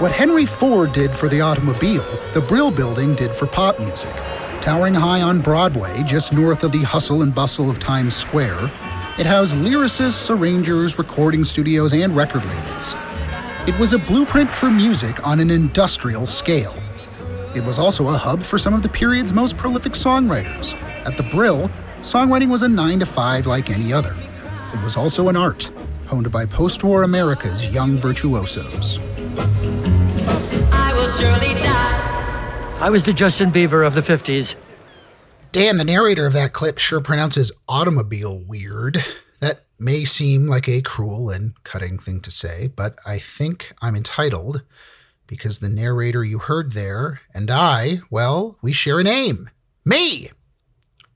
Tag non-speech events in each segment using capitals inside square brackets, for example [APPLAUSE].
What Henry Ford did for the automobile, the Brill Building did for pop music. Towering high on Broadway, just north of the hustle and bustle of Times Square, it housed lyricists, arrangers, recording studios, and record labels. It was a blueprint for music on an industrial scale. It was also a hub for some of the period's most prolific songwriters. At the Brill, songwriting was a 9 to 5 like any other. It was also an art, honed by post war America's young virtuosos. I surely die. I was the Justin Bieber of the 50s. Dan, the narrator of that clip, sure pronounces automobile weird. That may seem like a cruel and cutting thing to say, but I think I'm entitled because the narrator you heard there and I, well, we share a name. Me!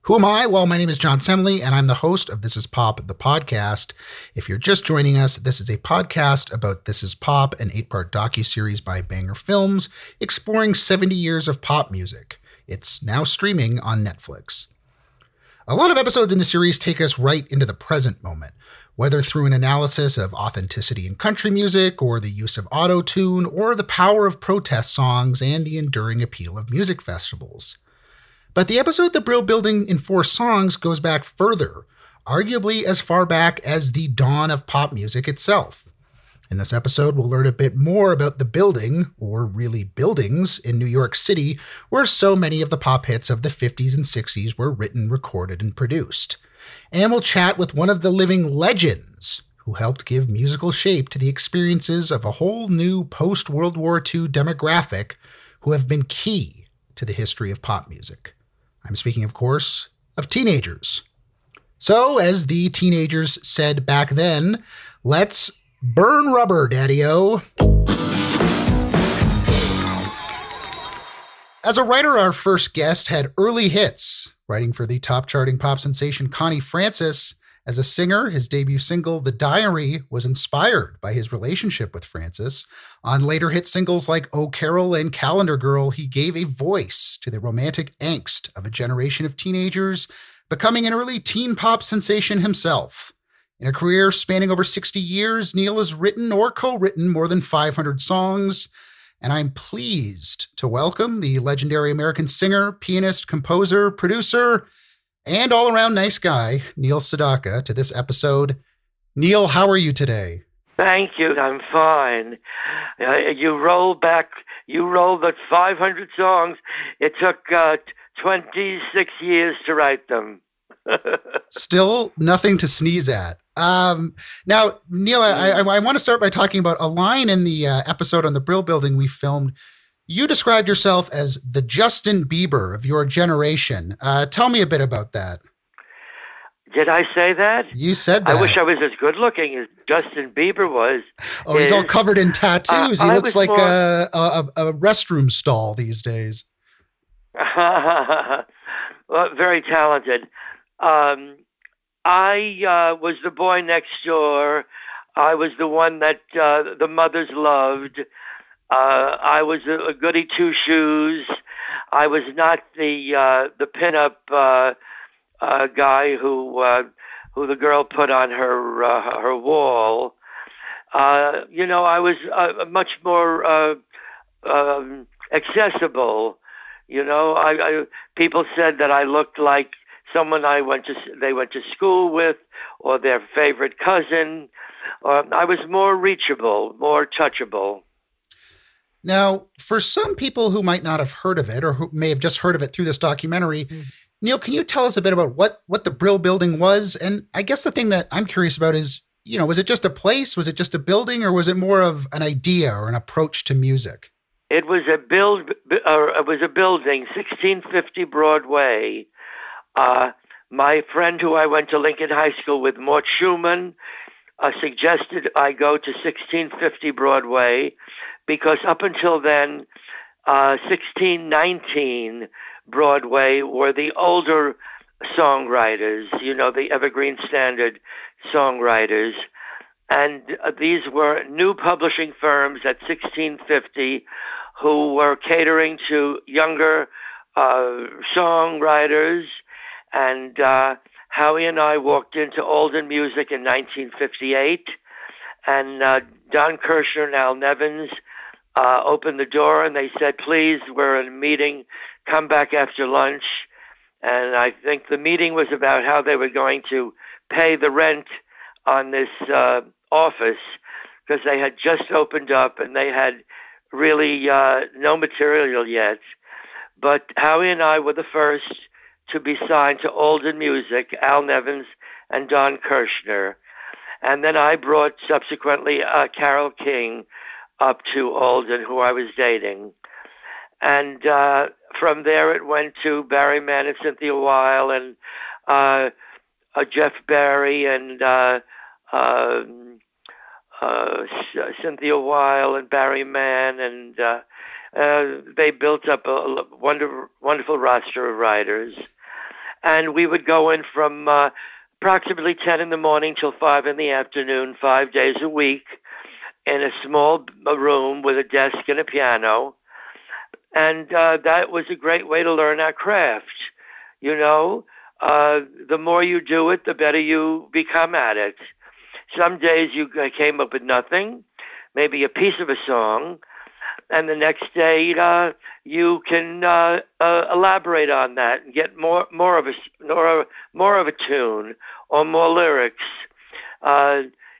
Who am I? Well, my name is John Semley, and I'm the host of This Is Pop, the podcast. If you're just joining us, this is a podcast about This Is Pop, an eight-part docu-series by Banger Films, exploring 70 years of pop music. It's now streaming on Netflix. A lot of episodes in the series take us right into the present moment, whether through an analysis of authenticity in country music, or the use of auto tune, or the power of protest songs and the enduring appeal of music festivals. But the episode The Brill Building in Four Songs goes back further, arguably as far back as the dawn of pop music itself. In this episode, we'll learn a bit more about the building, or really buildings, in New York City, where so many of the pop hits of the 50s and 60s were written, recorded, and produced. And we'll chat with one of the living legends who helped give musical shape to the experiences of a whole new post World War II demographic who have been key to the history of pop music. I'm speaking, of course, of teenagers. So, as the teenagers said back then, let's burn rubber, daddy o. As a writer, our first guest had early hits, writing for the top charting pop sensation Connie Francis. As a singer, his debut single, The Diary, was inspired by his relationship with Francis. On later hit singles like Oh Carol and Calendar Girl, he gave a voice to the romantic angst of a generation of teenagers, becoming an early teen pop sensation himself. In a career spanning over 60 years, Neil has written or co written more than 500 songs. And I'm pleased to welcome the legendary American singer, pianist, composer, producer, and all around nice guy, Neil Sedaka, to this episode. Neil, how are you today? Thank you. I'm fine. Uh, you roll back. You rolled the 500 songs. It took uh, 26 years to write them. [LAUGHS] Still nothing to sneeze at. Um, now, Neil, I, I, I want to start by talking about a line in the uh, episode on the Brill Building we filmed. You described yourself as the Justin Bieber of your generation. Uh, tell me a bit about that. Did I say that? You said that. I wish I was as good looking as Justin Bieber was. Oh, he's all covered in tattoos. Uh, he looks like more- a, a, a restroom stall these days. [LAUGHS] well, very talented. Um, I uh, was the boy next door. I was the one that uh, the mothers loved. Uh, I was a, a goody two shoes. I was not the uh, the pinup uh, uh, guy who uh, who the girl put on her uh, her wall. Uh, you know, I was uh, much more uh, um, accessible. You know, I, I people said that I looked like someone I went to they went to school with, or their favorite cousin. Or I was more reachable, more touchable. Now, for some people who might not have heard of it or who may have just heard of it through this documentary, Neil, can you tell us a bit about what what the Brill Building was? And I guess the thing that I'm curious about is, you know, was it just a place? Was it just a building, or was it more of an idea or an approach to music? It was a build. Uh, it was a building, 1650 Broadway. Uh, my friend, who I went to Lincoln High School with, Mort Shuman, uh, suggested I go to 1650 Broadway because up until then, uh, 1619 Broadway were the older songwriters. You know, the Evergreen Standard songwriters. And uh, these were new publishing firms at 1650 who were catering to younger uh, songwriters. And uh, Howie and I walked into Aldon Music in 1958. And uh, Don Kirshner and Al Nevins uh, opened the door and they said, "Please, we're in a meeting. Come back after lunch." And I think the meeting was about how they were going to pay the rent on this uh, office because they had just opened up and they had really uh, no material yet. But Howie and I were the first to be signed to Aldon Music, Al Nevins and Don Kirshner. And then I brought subsequently uh, Carole King up to Aldon, who I was dating. And uh, from there, it went to Barry Mann and Cynthia Weil and uh, uh Jeff Barry and uh, um, uh, Cynthia Weil and Barry Mann. And they built up a wonderful, wonderful roster of writers. And we would go in from approximately 10 in the morning till 5 in the afternoon, five days a week, in a small room with a desk and a piano. And uh, that was a great way to learn our craft. You know, uh, the more you do it, the better you become at it. Some days you came up with nothing, maybe a piece of a song, and the next day uh, you can uh, uh, elaborate on that and get more more of a more, more of a tune or more lyrics.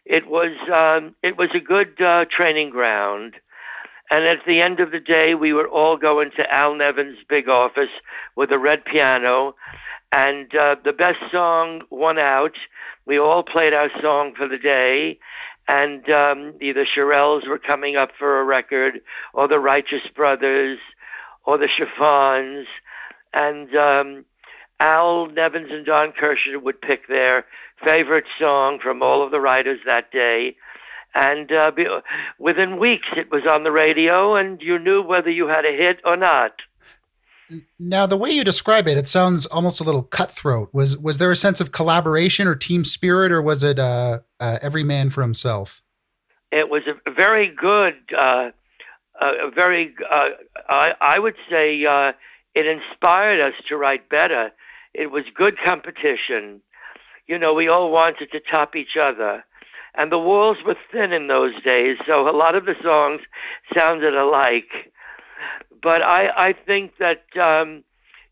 It was um, it was a good uh, training ground. And at the end of the day, we would all go into Al Nevin's big office with a red piano, and uh, the best song won out. We all played our song for the day, and um, either Shirelles were coming up for a record, or the Righteous Brothers, or the Chiffons, and um, Al Nevins and Don Kirshner would pick their favorite song from all of the writers that day. And uh, be, within weeks, it was on the radio, and you knew whether you had a hit or not. Now, the way you describe it, it sounds almost a little cutthroat. Was was there a sense of collaboration or team spirit, or was it uh, uh, every man for himself? It was a very good, uh, a very. Uh, I, I would say uh, it inspired us to write better. It was good competition. You know, we all wanted to top each other. And the walls were thin in those days, so a lot of the songs sounded alike. But I, I think that, um,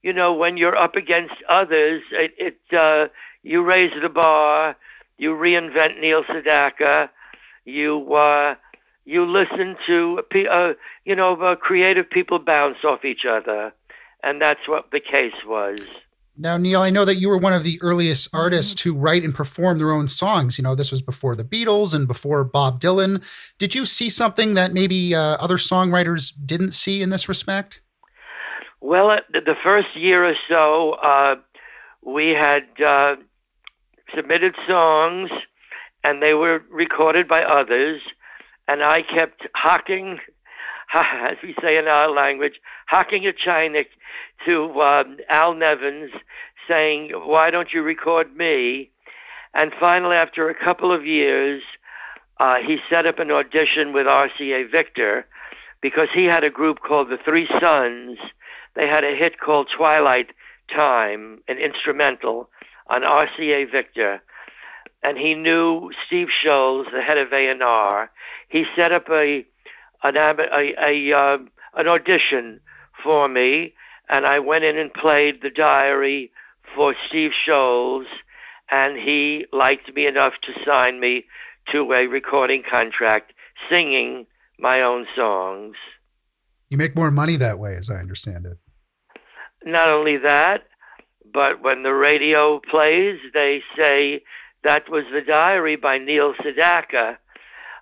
you know, when you're up against others, it, it uh, you raise the bar, you reinvent Neil Sedaka, you uh, you listen to uh, you know uh, creative people bounce off each other, and that's what the case was. Now, Neil, I know that you were one of the earliest artists to write and perform their own songs. You know, this was before the Beatles and before Bob Dylan. Did you see something that maybe uh, other songwriters didn't see in this respect? Well, uh, the first year or so, uh, we had uh, submitted songs and they were recorded by others. And I kept hocking, [LAUGHS] as we say in our language, hocking a chainik to um, Al Nevins saying, Why don't you record me? And finally, after a couple of years, uh, he set up an audition with RCA Victor because he had a group called the Three Sons. They had a hit called Twilight Time, an instrumental on RCA Victor. And he knew Steve Sholes, the head of A&R. He set up a an, a, a, uh, an audition for me and I went in and played the diary for Steve Sholes, and he liked me enough to sign me to a recording contract singing my own songs. You make more money that way, as I understand it. Not only that, but when the radio plays, they say that was the diary by Neil Sedaka,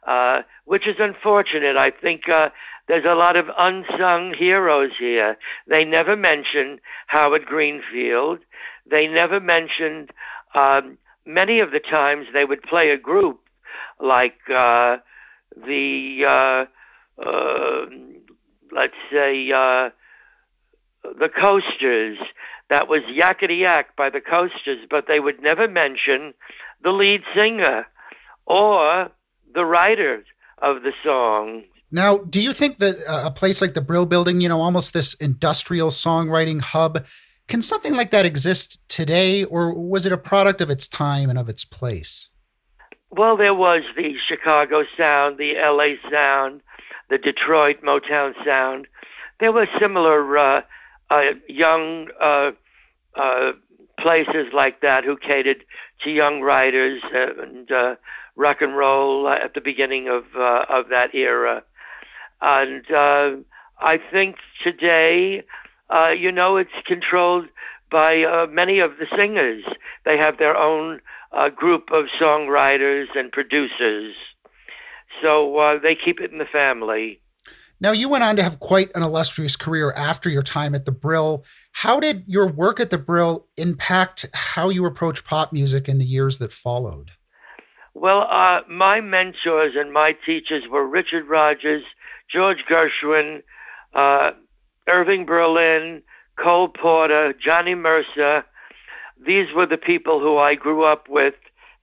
uh, which is unfortunate. I think uh, there's a lot of unsung heroes here. They never mentioned Howard Greenfield. They never mentioned um, many of the times they would play a group like uh, the, uh, uh, let's say, uh, the Coasters. That was Yakety Yak by the Coasters, but they would never mention the lead singer or the writer of the song. Now, do you think that uh, a place like the Brill Building, you know, almost this industrial songwriting hub, can something like that exist today, or was it a product of its time and of its place? Well, there was the Chicago sound, the LA sound, the Detroit Motown sound. There were similar uh, uh, young uh, uh, places like that who catered to young writers and uh, rock and roll at the beginning of uh, of that era. And uh, I think today, uh, you know, it's controlled by uh, many of the singers. They have their own uh, group of songwriters and producers, so uh, they keep it in the family. Now, you went on to have quite an illustrious career after your time at the Brill. How did your work at the Brill impact how you approach pop music in the years that followed? Well, uh, my mentors and my teachers were Richard Rodgers, George Gershwin, uh, Irving Berlin, Cole Porter, Johnny Mercer. These were the people who I grew up with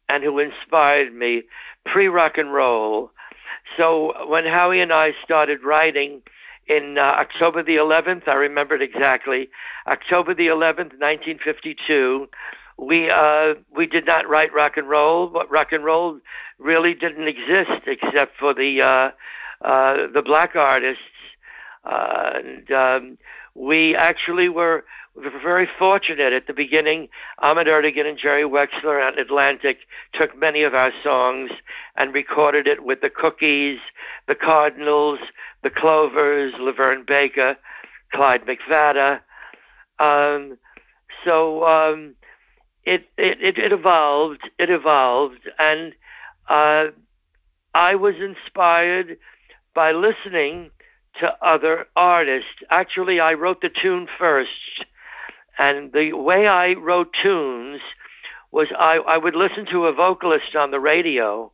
and who inspired me pre rock and roll. So when Howie and I started writing in uh, October the 11th, I remember it exactly, October the 11th, 1952, we uh, we did not write rock and roll. But rock and roll really didn't exist except for the uh, uh, the black artists, and um, we actually were very fortunate at the beginning. Ahmet Ertegun and Jerry Wexler at Atlantic took many of our songs and recorded it with the Cookies, the Cardinals, the Clovers, LaVern Baker, Clyde McPhatter. Um, so um, it, it, it evolved, it evolved, and uh, I was inspired by listening to other artists. Actually, I wrote the tune first, and the way I wrote tunes was I, I would listen to a vocalist on the radio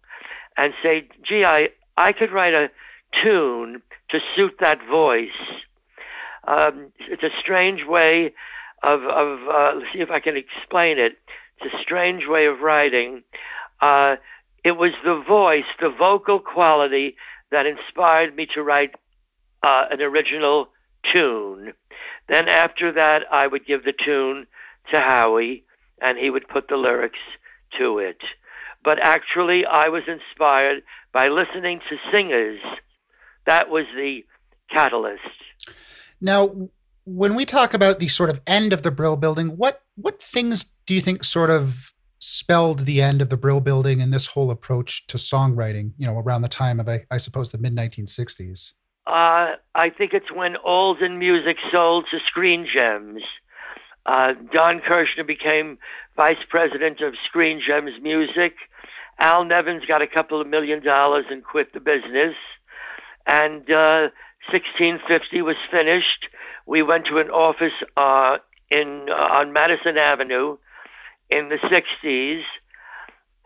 and say, gee, I, I could write a tune to suit that voice. Um, it's a strange way of, of uh, let's see if I can explain it. It's a strange way of writing. Uh, it was the voice, the vocal quality that inspired me to write uh, an original tune. Then after that, I would give the tune to Howie, and he would put the lyrics to it. But actually, I was inspired by listening to singers. That was the catalyst. Now, when we talk about the sort of end of the Brill building, what what things do you think sort of spelled the end of the Brill building and this whole approach to songwriting? You know, around the time of I, I suppose the mid 1960s. Uh, I think it's when Olds Music sold to Screen Gems. Uh, Don Kirshner became vice president of Screen Gems Music. Al Nevins got a couple of million dollars and quit the business. And uh, 1650 was finished we went to an office uh, in uh, on Madison Avenue in the '60s,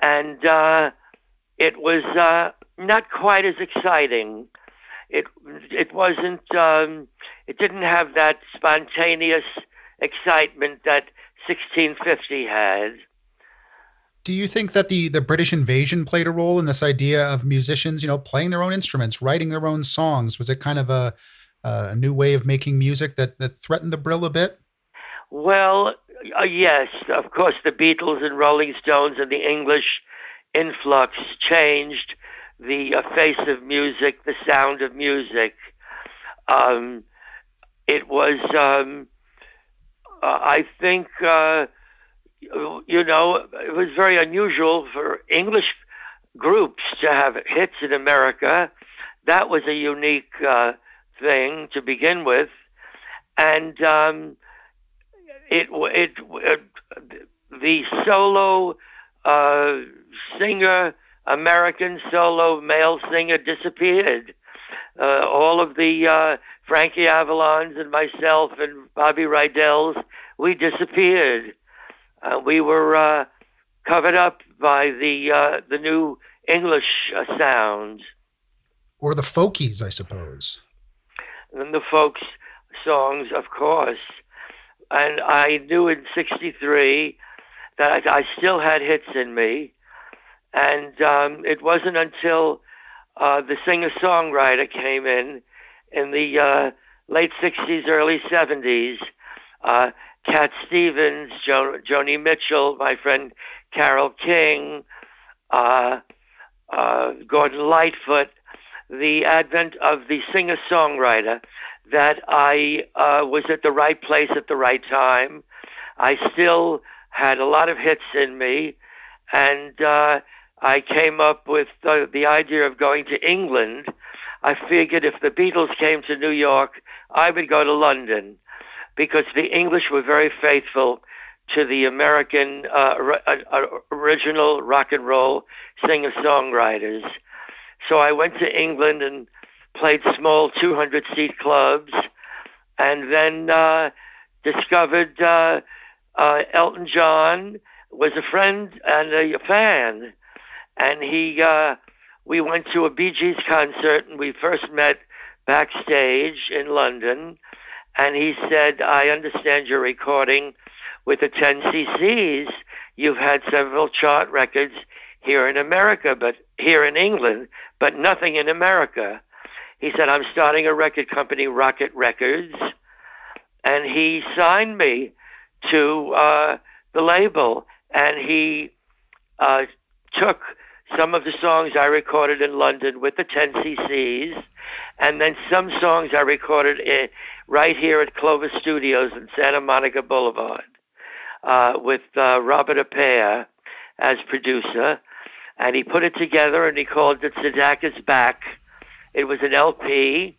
and uh, it was uh, not quite as exciting. It it wasn't. Um, it didn't have that spontaneous excitement that 1650 had. Do you think that the the British invasion played a role in this idea of musicians, you know, playing their own instruments, writing their own songs? Was it kind of a uh, a new way of making music that, that threatened the Brill a bit? Well, uh, yes, of course, the Beatles and Rolling Stones and the English influx changed the uh, face of music, the sound of music. Um, it was, um, uh, I think, uh, you know, it was very unusual for English groups to have hits in America. That was a unique uh, thing to begin with, and um, it, it, it the solo uh, singer, American solo male singer, disappeared. Uh, all of the uh, Frankie Avalons and myself and Bobby Rydells, we disappeared. Uh, we were uh, covered up by the uh, the new English uh, sounds. Or the folkies, I suppose and the folks songs, of course. And I knew in '63 that I, I, still had hits in me, and um, it wasn't until uh, the singer-songwriter came in in the uh, late '60s, early '70s. Uh, Cat Stevens, jo- Joni Mitchell, my friend Carole King, uh, uh, Gordon Lightfoot, the advent of the singer songwriter that I uh, was at the right place at the right time. I still had a lot of hits in me, and uh, I came up with the, idea of going to England. I figured if the Beatles came to New York, I would go to London because the English were very faithful to the American uh, uh, original rock and roll singer songwriters. So I went to England and played small 200 seat clubs, and then uh, discovered uh, uh, Elton John was a friend and a fan, and he uh, we went to a Bee Gees concert and we first met backstage in London, and he said, "I understand you're recording with the 10 CCs. You've had several chart records here in America, but here in England, but nothing in America." He said, "I'm starting a record company, Rocket Records," and he signed me to uh, the label, and he uh, took some of the songs I recorded in London with the 10 CCs, and then some songs I recorded in, right here at Clover Studios in Santa Monica Boulevard uh, with uh, Robert Appere as producer. And he put it together and he called it Sedaka's Back. It was an LP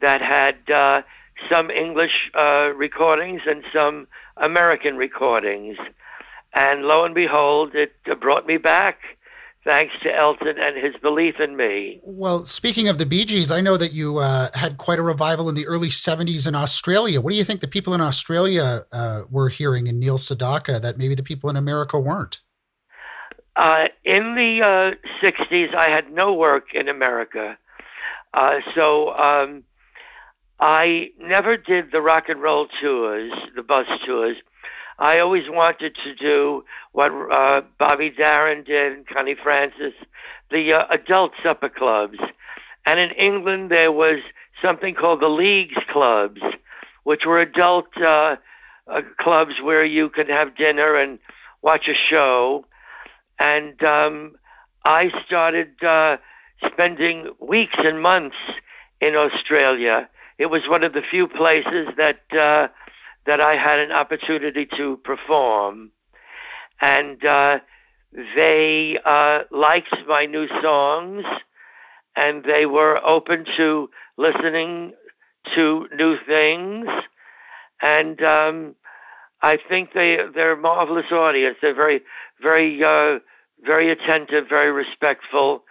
that had uh, some English uh, recordings and some American recordings. And lo and behold, it brought me back thanks to Elton and his belief in me. Well, speaking of the Bee Gees, I know that you uh, had quite a revival in the early 70s in Australia. What do you think the people in Australia uh, were hearing in Neil Sedaka that maybe the people in America weren't? Uh, in the 60s, uh, I had no work in America. Uh, so um, I never did the rock and roll tours, the bus tours. I always wanted to do what uh, Bobby Darin did and Connie Francis, the uh, adult supper clubs. And in England, there was something called the Leagues Clubs, which were adult uh, uh, clubs where you could have dinner and watch a show. And um, I started uh, spending weeks and months in Australia. It was one of the few places that uh, that I had an opportunity to perform, and uh, they uh, liked my new songs, and they were open to listening to new things, and um, I think they they're a marvelous audience. They're very very uh, very attentive, very respectful,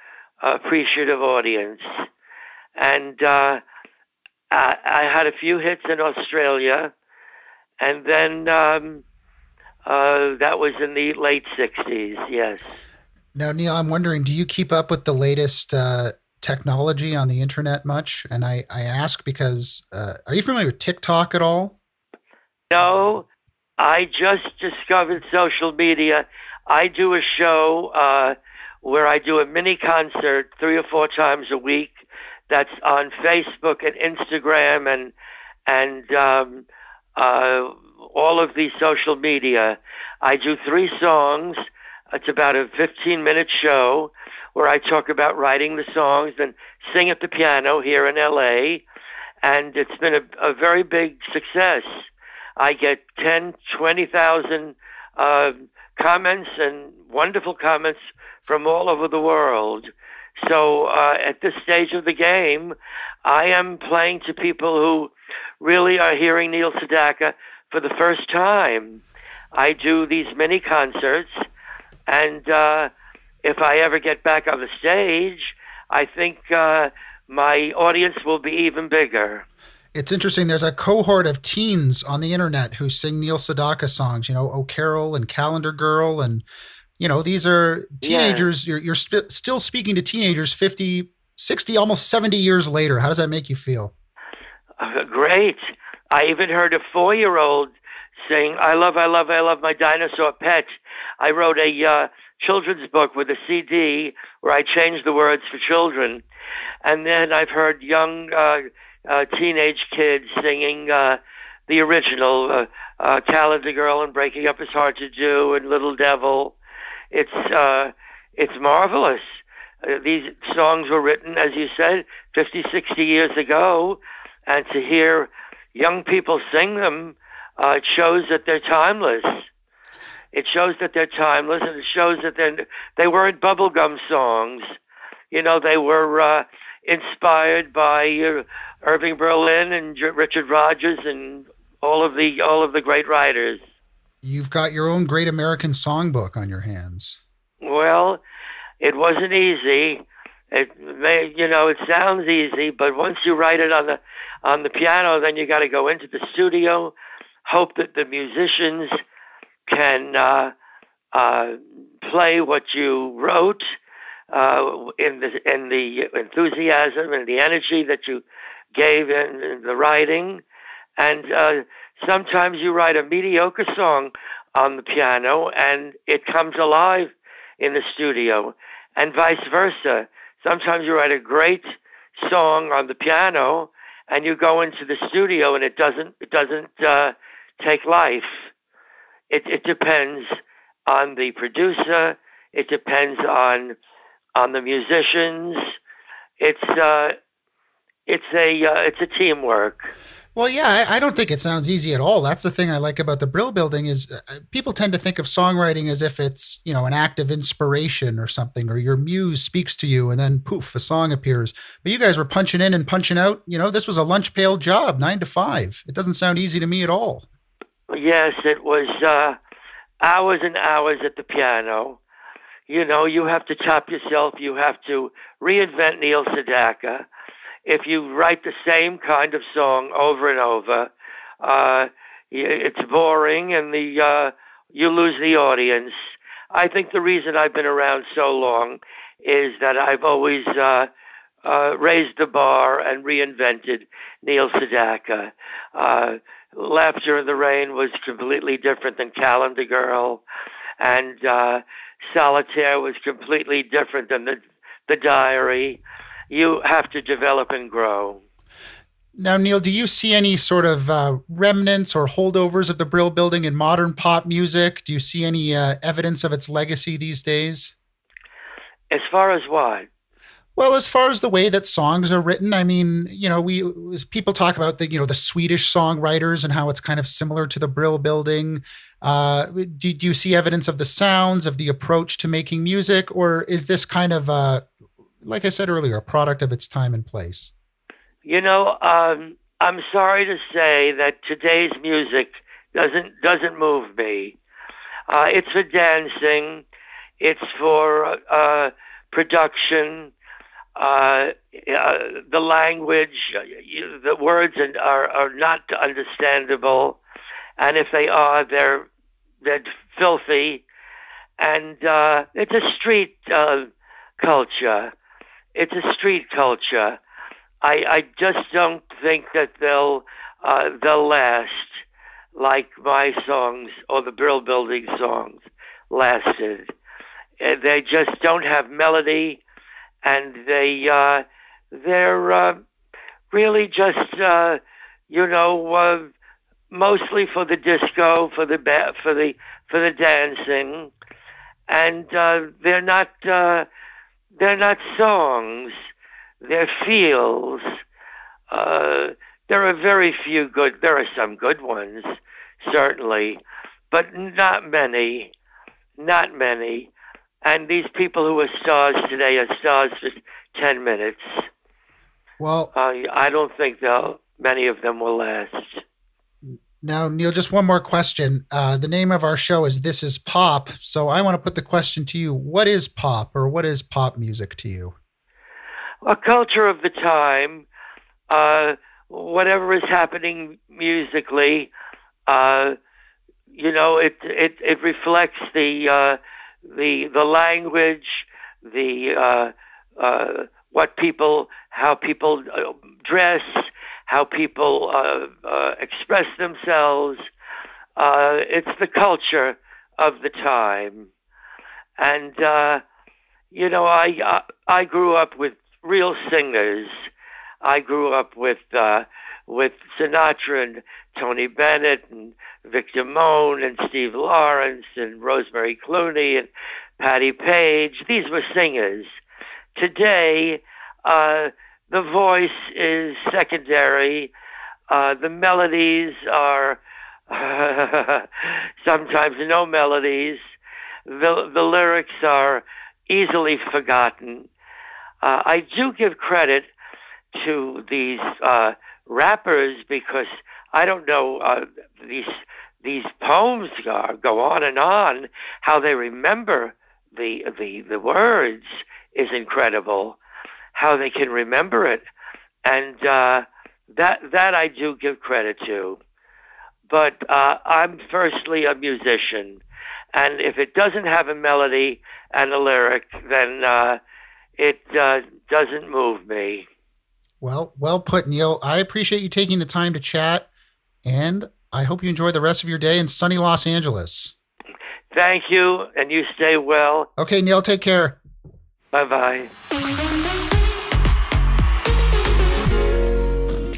appreciative audience, and uh, uh, I had a few hits in Australia, and then um, uh, that was in the late '60s. Yes. Now, Neil, I'm wondering, do you keep up with the latest uh, technology on the internet much? And I, I ask because, uh, are you familiar with TikTok at all? No, I just discovered social media. I do a show uh, where I do a mini concert three or four times a week that's on Facebook and Instagram and and um, uh, all of these social media. I do three songs. It's about a 15 minute show where I talk about writing the songs and sing at the piano here in LA. And it's been a, a very big success. I get 10, 20,000 uh, comments and wonderful comments from all over the world. So uh, at this stage of the game, I am playing to people who really are hearing Neil Sedaka for the first time. I do these mini concerts, and uh, if I ever get back on the stage, I think uh, my audience will be even bigger. It's interesting. There's a cohort of teens on the internet who sing Neil Sedaka songs. You know, "Oh Carol" and "Calendar Girl" and you know these are teenagers yeah. you're, you're sp- still speaking to teenagers 50 60 almost 70 years later how does that make you feel uh, great i even heard a four-year-old saying i love i love i love my dinosaur pet i wrote a uh, children's book with a cd where i changed the words for children and then i've heard young uh, uh teenage kids singing uh, the original uh, uh, Calendar Girl and Breaking Up Is Hard to Do and Little Devil it's uh, it's marvelous. Uh, these songs were written, as you said, 50, 60 years ago, and to hear young people sing them, uh, it shows that they're timeless. It shows that they're timeless, and it shows that they they weren't bubblegum songs. You know, they were uh, inspired by uh, Irving Berlin and J- Richard Rodgers and all of the all of the great writers. You've got your own great American songbook on your hands. Well, it wasn't easy. It may, you know, it sounds easy, but once you write it on the on the piano, then you got to go into the studio, hope that the musicians can uh, uh, play what you wrote uh, in the in the enthusiasm and the energy that you gave in, the writing, and uh, sometimes you write a mediocre song on the piano and it comes alive in the studio, and vice versa. Sometimes you write a great song on the piano and you go into the studio and it doesn't it doesn't uh, take life it, it depends on the producer. It depends on on the musicians. It's uh, it's a uh, it's a teamwork. Well, yeah, I, I, don't think it sounds easy at all. That's the thing I like about the Brill Building is uh, people tend to think of songwriting as if it's you know an act of inspiration or something, or your muse speaks to you and then poof, a song appears. But you guys were punching in and punching out. You know, this was a lunch pail job, nine to five. It doesn't sound easy to me at all. Yes, it was uh, hours and hours at the piano. You know, you have to chop yourself. You have to reinvent Neil Sedaka. If you write the same kind of song over and over, uh, it's boring, and the uh, you lose the audience. I think the reason I've been around so long is that I've always uh, uh, raised the bar and reinvented Neil Sedaka. Uh, Laughter in the Rain was completely different than Calendar Girl, and uh, Solitaire was completely different than the the Diary. You have to develop and grow. Now, Neil, do you see any sort of uh, remnants or holdovers of the Brill Building in modern pop music? Do you see any uh, evidence of its legacy these days? As far as what? Well, as far as the way that songs are written, I mean, you know, we people talk about the you know the Swedish songwriters and how it's kind of similar to the Brill Building. Uh, do, do you see evidence of the sounds of the approach to making music, or is this kind of uh, like I said earlier, a product of its time and place? You know, um, I'm sorry to say that today's music doesn't doesn't move me. Uh, it's for dancing. It's for uh, production uh, uh, the language, uh, you, the words are, are not understandable, and if they are, they're they're filthy, and uh, it's a street culture. It's a street culture. I, I just don't think that they'll uh, they'll last like my songs or the Brill Building songs lasted. They just don't have melody and they uh, they're uh, really just uh, you know uh, mostly for the disco, for the ba- for the for the dancing, and uh, they're not uh, they're not songs. They're feels. Uh, there are very few good. There are some good ones, certainly, but not many. Not many. And these people who are stars today are stars for 10 minutes. Well, uh, I don't think they'll, many of them will last. Now, Neil, just one more question. Uh, the name of our show is This is Pop. So I want to put the question to you What is pop, or what is pop music to you? A culture of the time. Uh, whatever is happening musically, uh, you know, it, it, it reflects the uh, the the language, the uh, uh, what people, how people dress, how people uh, uh, express themselves. Uh, it's the culture of the time, and you know, I, I grew up with real singers. I grew up with with Sinatra and Tony Bennett and Vic Damone and Steve Lawrence and Rosemary Clooney and Patti Page. These were singers. today, uh, the voice is secondary. Uh, the melodies are [LAUGHS] sometimes no melodies. The, the lyrics are easily forgotten. Uh, I do give credit to these uh, rappers because I don't know uh, these these poems go, go on and on. How they remember the the the words is incredible. How they can remember it, and uh, that that I do give credit to. But uh, I'm firstly a musician, and if it doesn't have a melody and a lyric, then uh, it uh, doesn't move me. Well, well put, Neil. I appreciate you taking the time to chat, and I hope you enjoy the rest of your day in sunny Los Angeles. Thank you, and you stay well. Okay, Neil, take care. Bye bye.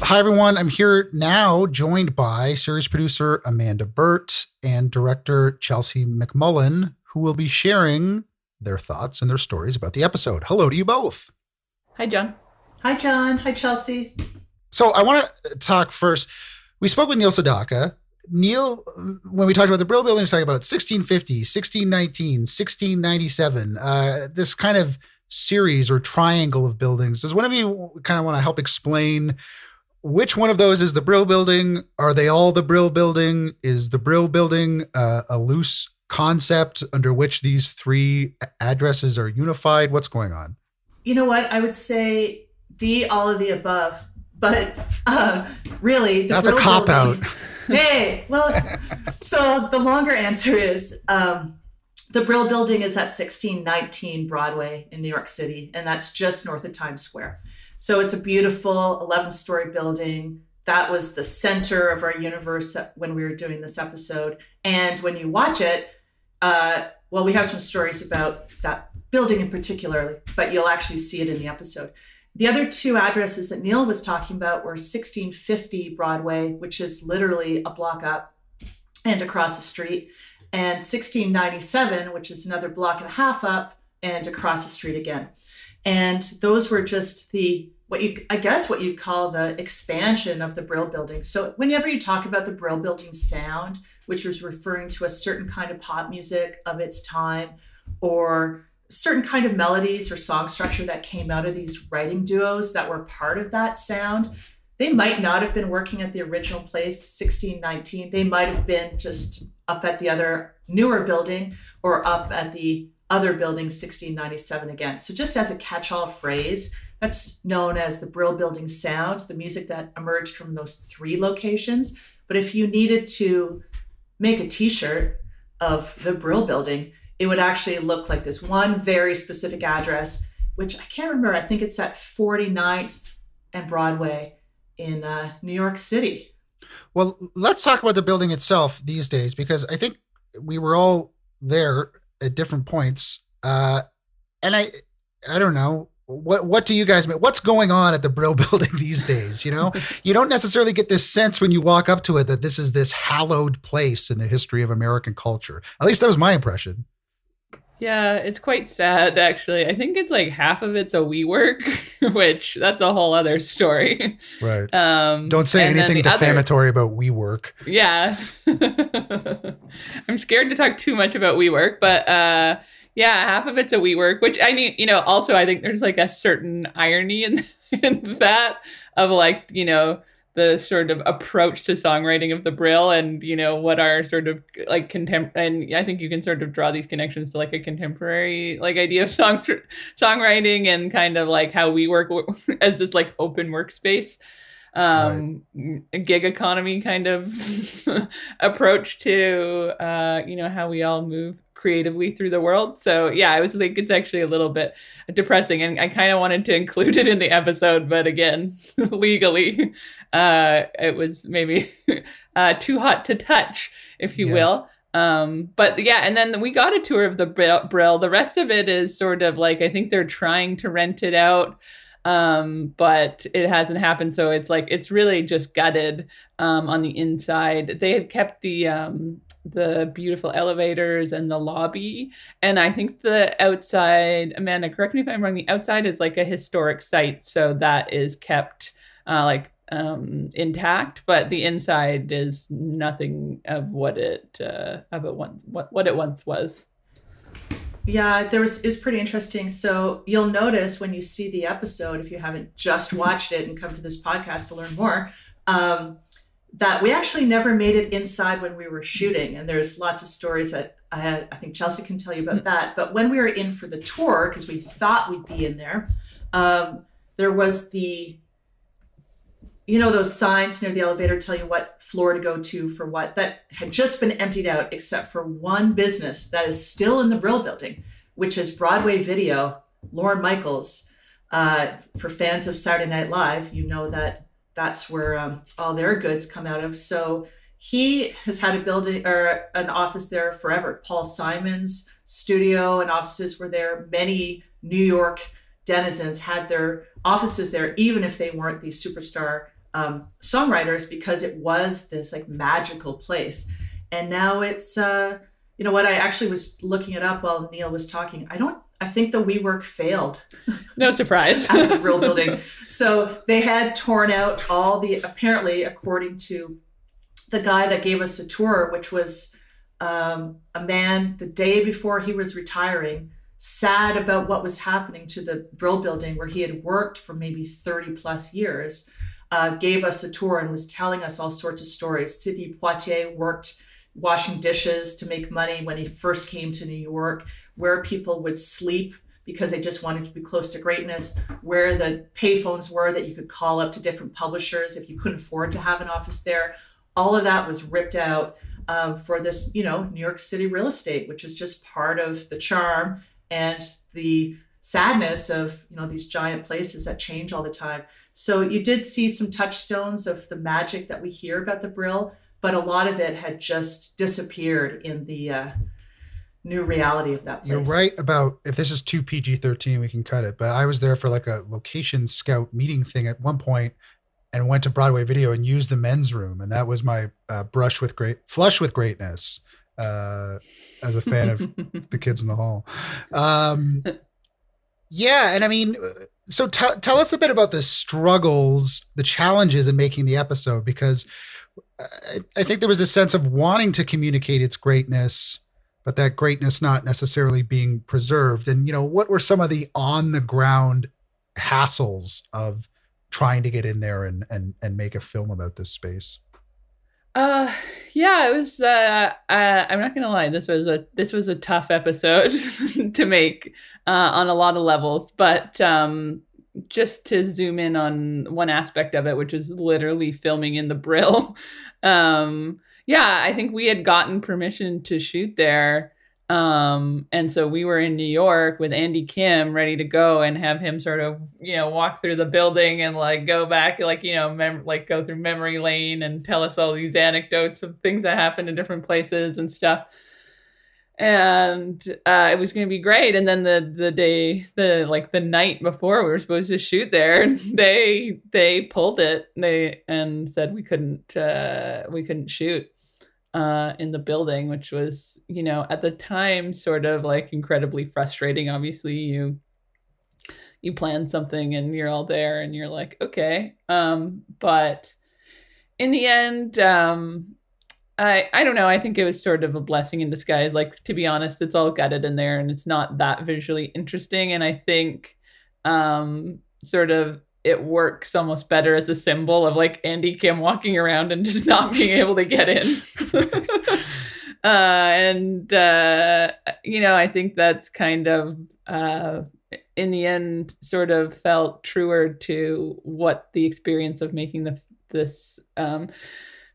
Hi, everyone. I'm here now, joined by series producer Amanda Burt and director Chelsea McMullan, who will be sharing their thoughts and their stories about the episode. Hello to you both. Hi, John. Hi, John. Hi, Chelsea. So, I want to talk first. We spoke with Neil Sedaka. Neil, when we talked about the Brill Building, we talking about 1650, 1619, 1697, uh, this kind of series or triangle of buildings. Does one of you kind of want to help explain which one of those is the Brill Building? Are they all the Brill Building? Is the Brill Building uh, a loose concept under which these three addresses are unified? What's going on? You know what? I would say D, all of the above. But uh, really, the That's a cop Building- out. [LAUGHS] hey, well, so the longer answer is um, the Brill Building is at 1619 Broadway in New York City, and that's just north of Times Square. So it's a beautiful 11 story building. That was the center of our universe when we were doing this episode. And when you watch it, uh, well, we have some stories about that building in particular, but you'll actually see it in the episode. The other two addresses that Neil was talking about were 1650 Broadway, which is literally a block up and across the street, and 1697, which is another block and a half up and across the street again. And those were just the what you I guess what you'd call the expansion of the Brill building. So whenever you talk about the Brill building sound, which was referring to a certain kind of pop music of its time, or certain kind of melodies or song structure that came out of these writing duos that were part of that sound, they might not have been working at the original place 1619 they might have been just up at the other newer building or up at the other building 1697 again. So just as a catch-all phrase that's known as the brill building sound the music that emerged from those three locations. But if you needed to make a t-shirt of the brill building it would actually look like this one very specific address which i can't remember. I think it's at 49th and broadway in uh, New York City. Well, let's talk about the building itself these days because I think we were all there at different points. Uh, and I, I don't know what what do you guys mean? What's going on at the Brill [LAUGHS] Building these days? You know, [LAUGHS] you don't necessarily get this sense when you walk up to it that this is this hallowed place in the history of American culture. At least that was my impression. Yeah, it's quite sad actually. I think it's like half of it's a WeWork, [LAUGHS] which that's a whole other story. Right. Um, Don't say anything the other- defamatory about WeWork. Yeah. [LAUGHS] I'm scared to talk too much about WeWork, but uh yeah, half of it's a WeWork, which I mean, you know, also I think there's like a certain irony in, [LAUGHS] in that of like, you know, the sort of approach to songwriting of the Brill and, you know, what are sort of like contem and I think you can sort of draw these connections to like a contemporary like idea of song songwriting and kind of like how we work [LAUGHS] as this like open workspace. Um gig economy kind of [LAUGHS] approach to uh you know how we all move creatively through the world. So yeah i was like it's actually a little bit depressing and i kind of wanted to include it in the episode but again [LAUGHS] legally uh it was maybe [LAUGHS] uh too hot to touch if you Yeah. will um but yeah and then we got a tour of the Brill- brill the rest of it is sort of like i think they're trying to rent it out um but it hasn't happened so it's like it's really just gutted um on the inside they had kept the um the beautiful elevators and the lobby. And I think the outside, Amanda, correct me if I'm wrong, the outside is like a historic site. So that is kept uh, like um, intact, but the inside is nothing of what it uh, of it once what, what it once was. Yeah, there was is pretty interesting. So you'll notice when you see the episode, if you haven't just watched it and come to this podcast to learn more, um, that we actually never made it inside when we were shooting. And there's lots of stories that I, I think Chelsea can tell you about that. But when we were in for the tour, because we thought we'd be in there, um, there was the you know those signs near the elevator tell you what floor to go to for what that had just been emptied out except for one business that is still in the brill building which is broadway video lorne michaels uh, for fans of saturday night live. You know that that's where um, all their goods come out of. So he has had a building or an office there forever. Paul simon's studio and offices were there. Many new york denizens had their offices there even if they weren't these superstar um, songwriters because it was this like magical place. And now it's, uh, you know what, I actually was looking it up while Neil was talking. I don't, I think the WeWork failed. [LAUGHS] No surprise. at the Brill building. So they had torn out all the, apparently, according to the guy that gave us a tour, which was um, a man the day before he was retiring, sad about what was happening to the Brill building where he had worked for maybe 30 plus years uh, gave us a tour and was telling us all sorts of stories. Sidney Poitier worked washing dishes to make money when he first came to New York, where people would sleep because they just wanted to be close to greatness, where the payphones were that you could call up to different publishers if you couldn't afford to have an office there. All of that was ripped out um, for this, you know, New York City real estate, which is just part of the charm and the sadness of you know these giant places that change all the time so you did see some touchstones of the magic that we hear about the brill but a lot of it had just disappeared in the uh, new reality of that place. You're right about if this is too PG 13, we can cut it. But I was there for like a location scout meeting thing at one point and went to Broadway Video and used the men's room. And that was my uh, brush with great, flush with greatness uh, as a fan of [LAUGHS] the kids in the hall. Um, yeah. And I mean, so t- tell us a bit about the struggles, the challenges in making the episode, because uh, I, I think there was a sense of wanting to communicate its greatness but that greatness not necessarily being preserved. And, you know, what were some of the on the ground hassles of trying to get in there and, and, and make a film about this space? Uh, yeah, it was. Uh, uh, I'm not gonna lie. This was a this was a tough episode [LAUGHS] to make uh, on a lot of levels. But um, just to zoom in on one aspect of it, which is literally filming in the [LAUGHS] Brill. Um, yeah, I think we had gotten permission to shoot there. Um, and so we were in New York with Andy Kim ready to go and have him sort of, you know, walk through the building and like go back, like, you know, mem- like go through memory lane and tell us all these anecdotes of things that happened in different places and stuff. And uh, it was going to be great. And then the the day, the like the night before we were supposed to shoot there, [LAUGHS] they they pulled it. They and said we couldn't uh, we couldn't shoot uh, in the building, which was, you know, at the time sort of like incredibly frustrating. Obviously, you you plan something and you're all there and you're like, okay. Um, but in the end, um, I I don't know. I think it was sort of a blessing in disguise. Like to be honest, it's all gutted in there and it's not that visually interesting. And I think um, sort of it works almost better as a symbol of like Andy Kim walking around and just not being able to get in. [LAUGHS] uh, and uh, you know, I think that's kind of uh, in the end sort of felt truer to what the experience of making the this um,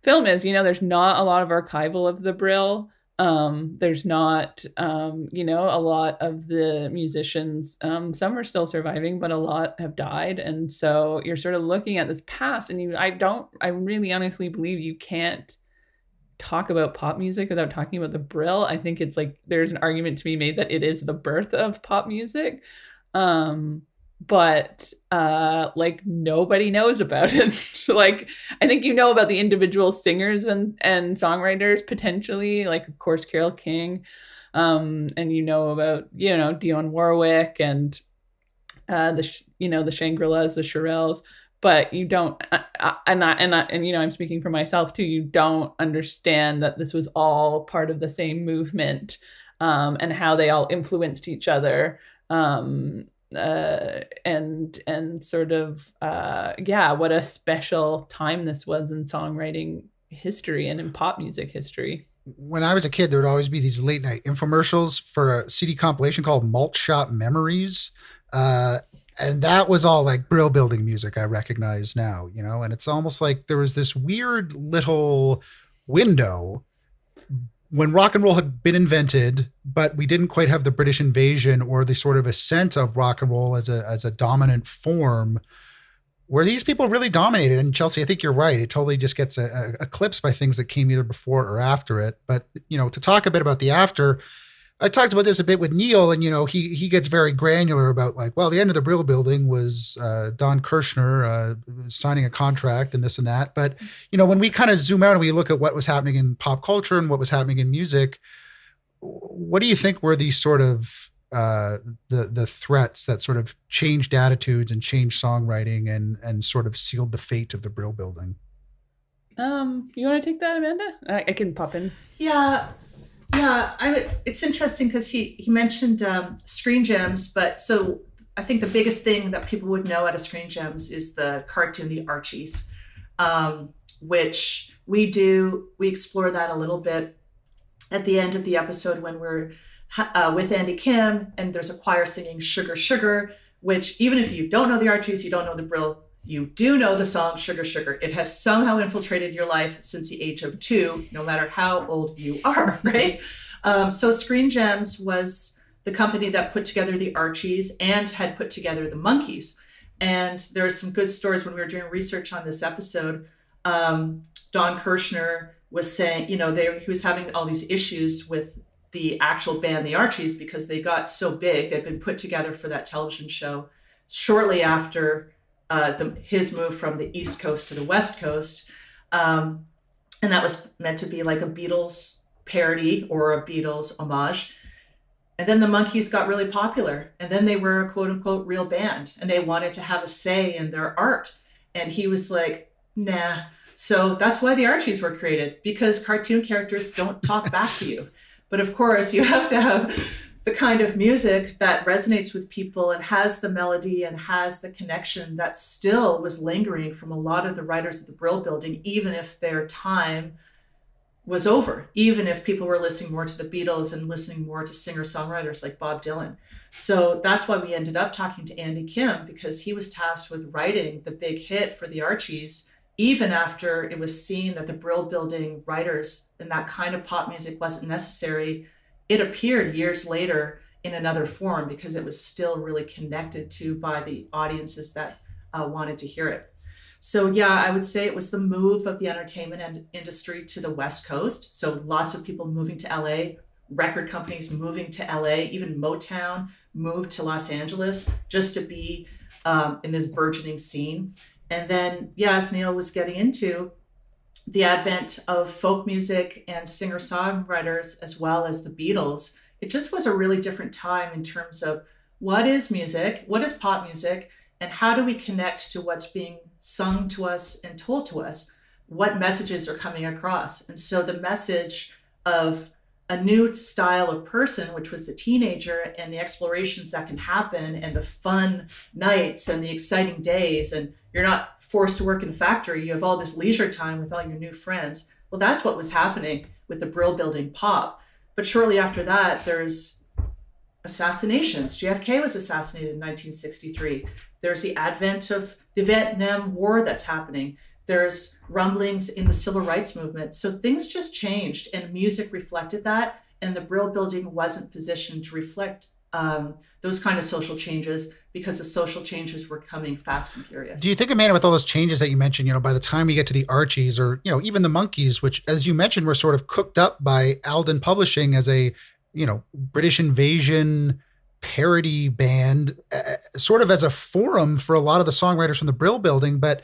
film is. You know, there's not a lot of archival of the Brill. Um, there's not, um, you know, a lot of the musicians. Um, some are still surviving, but a lot have died, and so you're sort of looking at this past, and you, I don't, I really honestly believe you can't talk about pop music without talking about the Brill. I think it's like there's an argument to be made that it is the birth of pop music. Um, but uh like nobody knows about it. [LAUGHS] Like i think you know about the individual singers and and songwriters potentially like of course carole king um and you know about you know dionne warwick and uh the you know the shangri-las the shirelles but you don't uh, uh, and I, and I, and you know i'm speaking for myself too you don't understand that this was all part of the same movement um and how they all influenced each other um uh, and and sort of uh, yeah, what a special time this was in songwriting history and in pop music history. When I was a kid, there would always be these late night infomercials for a CD compilation called Malt Shop Memories. Uh, and that was all like brill building music I recognize now, you know, and it's almost like there was this weird little window when rock and roll had been invented, but we didn't quite have the British invasion or the sort of ascent of rock and roll as a as a dominant form, where these people really dominated. And Chelsea, I think you're right; it totally just gets a, a, eclipsed by things that came either before or after it. But you know, to talk a bit about the after, I talked about this a bit with Neil, and you know, he he gets very granular about like, well, the end of the Brill Building was uh, Don Kirshner uh, signing a contract and this and that. But you know, when we kind of zoom out and we look at what was happening in pop culture and what was happening in music, what do you think were these sort of uh, the the threats that sort of changed attitudes and changed songwriting and and sort of sealed the fate of the Brill Building? Um, you want to take that, Amanda? I, I can pop in. Yeah, yeah, I, it's interesting because he he mentioned um, Screen Gems, but so I think the biggest thing that people would know out of Screen Gems is the cartoon, the Archies, um, which we do. We explore that a little bit at the end of the episode when we're uh, with Andy Kim, and there's a choir singing "Sugar Sugar," which even if you don't know the Archies, you don't know the Brill, you do know the song Sugar Sugar. It has somehow infiltrated your life since the age of two, no matter how old you are, [LAUGHS] right? Um, so Screen Gems was the company that put together the Archies and had put together the Monkees. And there are some good stories when we were doing research on this episode. Um, Don Kirshner was saying, you know, they, he was having all these issues with the actual band, the Archies, because they got so big. They've been put together for that television show shortly after uh, the, his move from the East Coast to the West Coast. Um, and that was meant to be like a Beatles parody or a Beatles homage. And then the Monkees got really popular. And then they were a quote unquote real band and they wanted to have a say in their art. And he was like, nah. So that's why the Archies were created because cartoon characters don't talk back to you. But of course, you have to have the kind of music that resonates with people and has the melody and has the connection that still was lingering from a lot of the writers of the Brill Building, even if their time was over, even if people were listening more to the Beatles and listening more to singer songwriters like Bob Dylan. So that's why we ended up talking to Andy Kim because he was tasked with writing the big hit for the Archies, even after it was seen that the Brill Building writers and that kind of pop music wasn't necessary it appeared years later in another form because it was still really connected to by the audiences that uh, wanted to hear it. So yeah, I would say it was the move of the entertainment industry to the West Coast. So lots of people moving to LA, record companies moving to LA, even Motown moved to Los Angeles just to be um, in this burgeoning scene. And then, yeah, as Neil was getting into, the advent of folk music and singer songwriters, as well as the Beatles, it just was a really different time in terms of what is music, what is pop music, and how do we connect to what's being sung to us and told to us? What messages are coming across? And so the message of a new style of person, which was the teenager and the explorations that can happen and the fun nights and the exciting days. And you're not forced to work in a factory. You have all this leisure time with all your new friends. Well, that's what was happening with the Brill Building pop. But shortly after that, there's assassinations. JFK was assassinated in 1963. There's the advent of the Vietnam War that's happening. There's rumblings in the civil rights movement. So things just changed, and music reflected that. And the Brill Building wasn't positioned to reflect um, those kind of social changes because the social changes were coming fast and furious. Do you think, Amanda, with all those changes that you mentioned, you know, by the time you get to the Archies or, you know, even the Monkees, which, as you mentioned, were sort of cooked up by Aldon Publishing as a, you know, British invasion parody band, uh, sort of as a forum for a lot of the songwriters from the Brill Building. But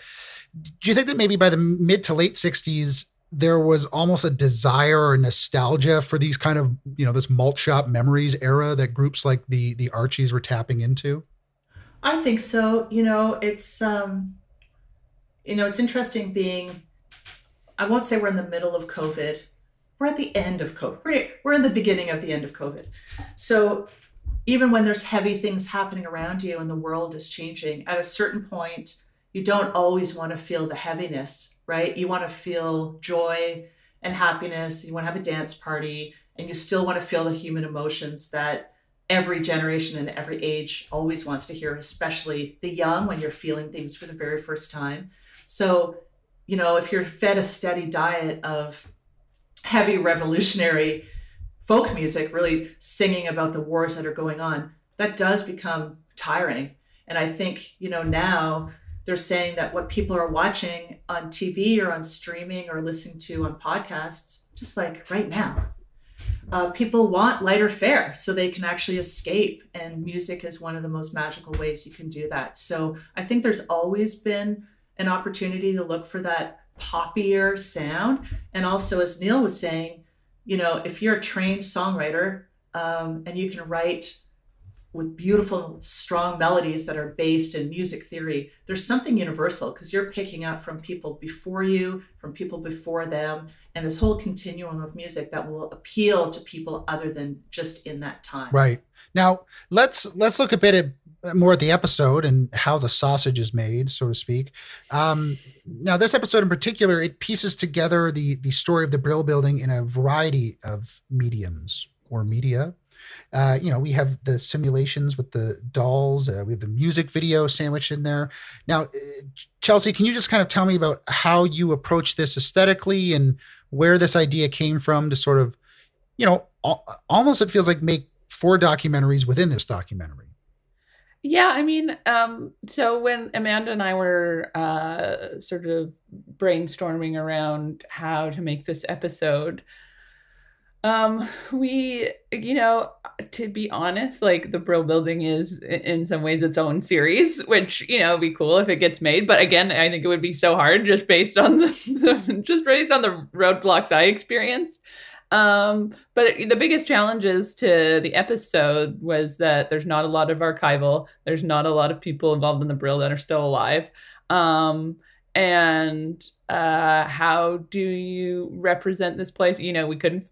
do you think that maybe by the mid to late '60s there was almost a desire or nostalgia for these kind of you know this malt shop memories era that groups like the the Archies were tapping into? I think so. You know, it's um, you know, it's interesting being. I won't say we're in the middle of COVID. We're at the end of COVID. We're, we're in the beginning of the end of COVID. So even when there's heavy things happening around you and the world is changing, at a certain point, you don't always want to feel the heaviness, right? You want to feel joy and happiness. You want to have a dance party, and you still want to feel the human emotions that every generation and every age always wants to hear, especially the young when you're feeling things for the very first time. So, you know, if you're fed a steady diet of heavy revolutionary folk music, really singing about the wars that are going on, that does become tiring. And I think, you know, now they're saying that what people are watching on TV or on streaming or listening to on podcasts, just like right now, uh, people want lighter fare so they can actually escape. And music is one of the most magical ways you can do that. So I think there's always been an opportunity to look for that poppier sound. And also, as Neil was saying, you know, if you're a trained songwriter um, and you can write with beautiful, strong melodies that are based in music theory, there's something universal because you're picking up from people before you, from people before them, and this whole continuum of music that will appeal to people other than just in that time. Right. Now, let's let's look a bit at more at the episode and how the sausage is made, so to speak. Um, now, this episode in particular, it pieces together the the story of the Brill Building in a variety of mediums or media. Uh, you know, we have the simulations with the dolls. Uh, we have the music video sandwiched in there. Now, uh, Chelsea, can you just kind of tell me about how you approach this aesthetically and where this idea came from to sort of, you know, al- almost it feels like make four documentaries within this documentary. Yeah, I mean, um, so when Amanda and I were uh, sort of brainstorming around how to make this episode, um, we, you know, to be honest, like the Brill Building is in some ways its own series, which you know be cool if it gets made. But again, I think it would be so hard just based on the, [LAUGHS] just based on the roadblocks I experienced. Um, but the biggest challenges to the episode was that there's not a lot of archival. There's not a lot of people involved in the Brill that are still alive. Um, and uh, how do you represent this place? You know, we couldn't,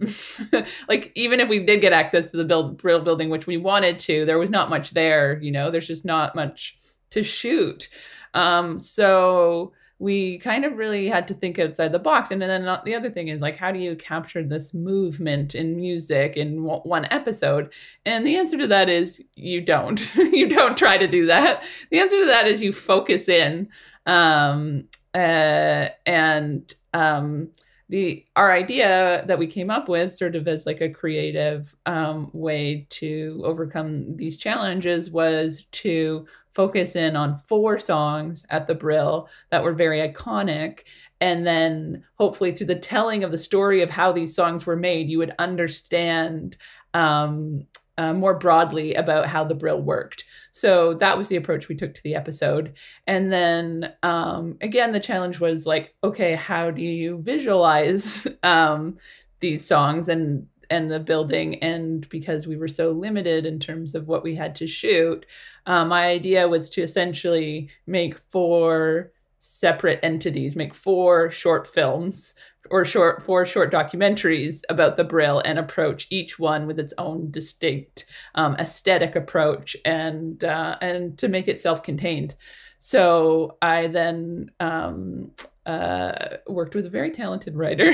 [LAUGHS] like, even if we did get access to the build, Brill building, which we wanted to, there was not much there. You know, there's just not much to shoot. Um, so we kind of really had to think outside the box. And then the other thing is like, how do you capture this movement in music in one episode? And the answer to that is you don't. [LAUGHS] you don't try to do that. The answer to that is you focus in. Um, uh, and um, the our idea that we came up with, sort of as like a creative um, way to overcome these challenges, was to focus in on four songs at the Brill that were very iconic. And then hopefully through the telling of the story of how these songs were made, you would understand um, uh, more broadly about how the Brill worked. So that was the approach we took to the episode. And then um, again, the challenge was like, okay, how do you visualize [LAUGHS] um, these songs and and the building? And because we were so limited in terms of what we had to shoot, uh, my idea was to essentially make four separate entities, make four short films or short four short documentaries about the Brill and approach each one with its own distinct um, aesthetic approach and uh, and to make it self-contained. So I then um, uh, worked with a very talented writer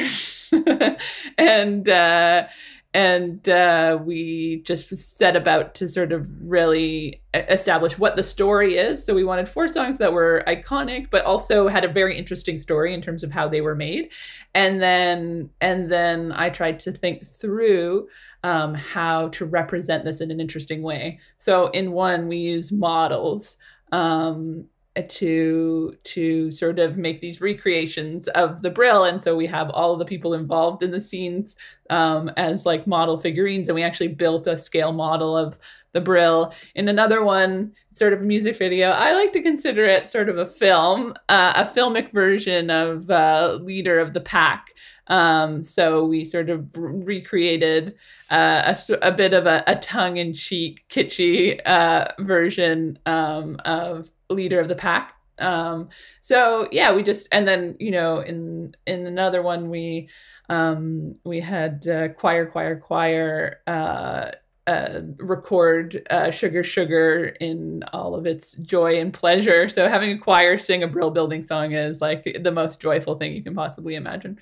[LAUGHS] and uh, and uh, we just set about to sort of really establish what the story is. So we wanted four songs that were iconic, but also had a very interesting story in terms of how they were made. And then and then I tried to think through um, how to represent this in an interesting way. So in one, we use models. Um, to to sort of make these recreations of the Brill, and so we have all the people involved in the scenes um, as like model figurines, and we actually built a scale model of the Brill. In another one, sort of music video, I like to consider it sort of a film, uh, a filmic version of uh, Leader of the Pack. Um, so we sort of recreated uh, a, a, bit of a, a tongue-in-cheek, kitschy uh, version um, of Leader of the Pack. Um, so yeah, we just and then you know in in another one we um, we had uh, choir, choir, choir uh, uh, record uh, Sugar Sugar in all of its joy and pleasure. So having a choir sing a Brill building song is like the most joyful thing you can possibly imagine.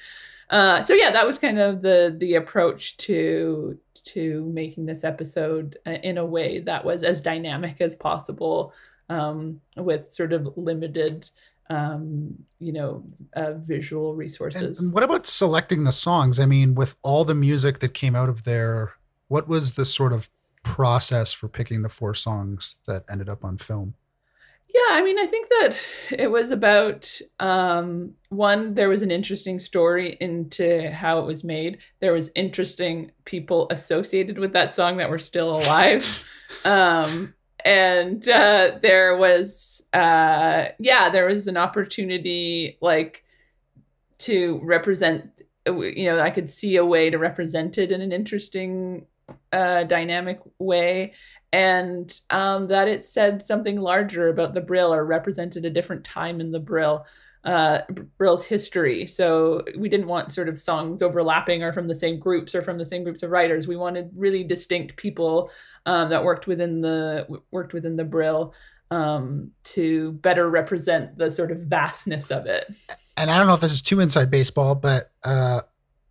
Uh, so yeah, that was kind of the the approach to to making this episode uh, in a way that was as dynamic as possible, um, with sort of limited, um, you know, uh, visual resources. And, and what about selecting the songs? I mean, with all the music that came out of there what was the sort of process for picking the four songs that ended up on film? Yeah, I mean, I think that it was about um, one. There was an interesting story into how it was made. There was interesting people associated with that song that were still alive, [LAUGHS] um, and uh, there was, uh, yeah, there was an opportunity like to represent. You know, I could see a way to represent it in an interesting uh, dynamic way and um, that it said something larger about the Brill or represented a different time in the Brill uh, Brill's history. So we didn't want sort of songs overlapping or from the same groups or from the same groups of writers. We wanted really distinct people um, that worked within the worked within the Brill um, to better represent the sort of vastness of it. And I don't know if this is too inside baseball, but uh,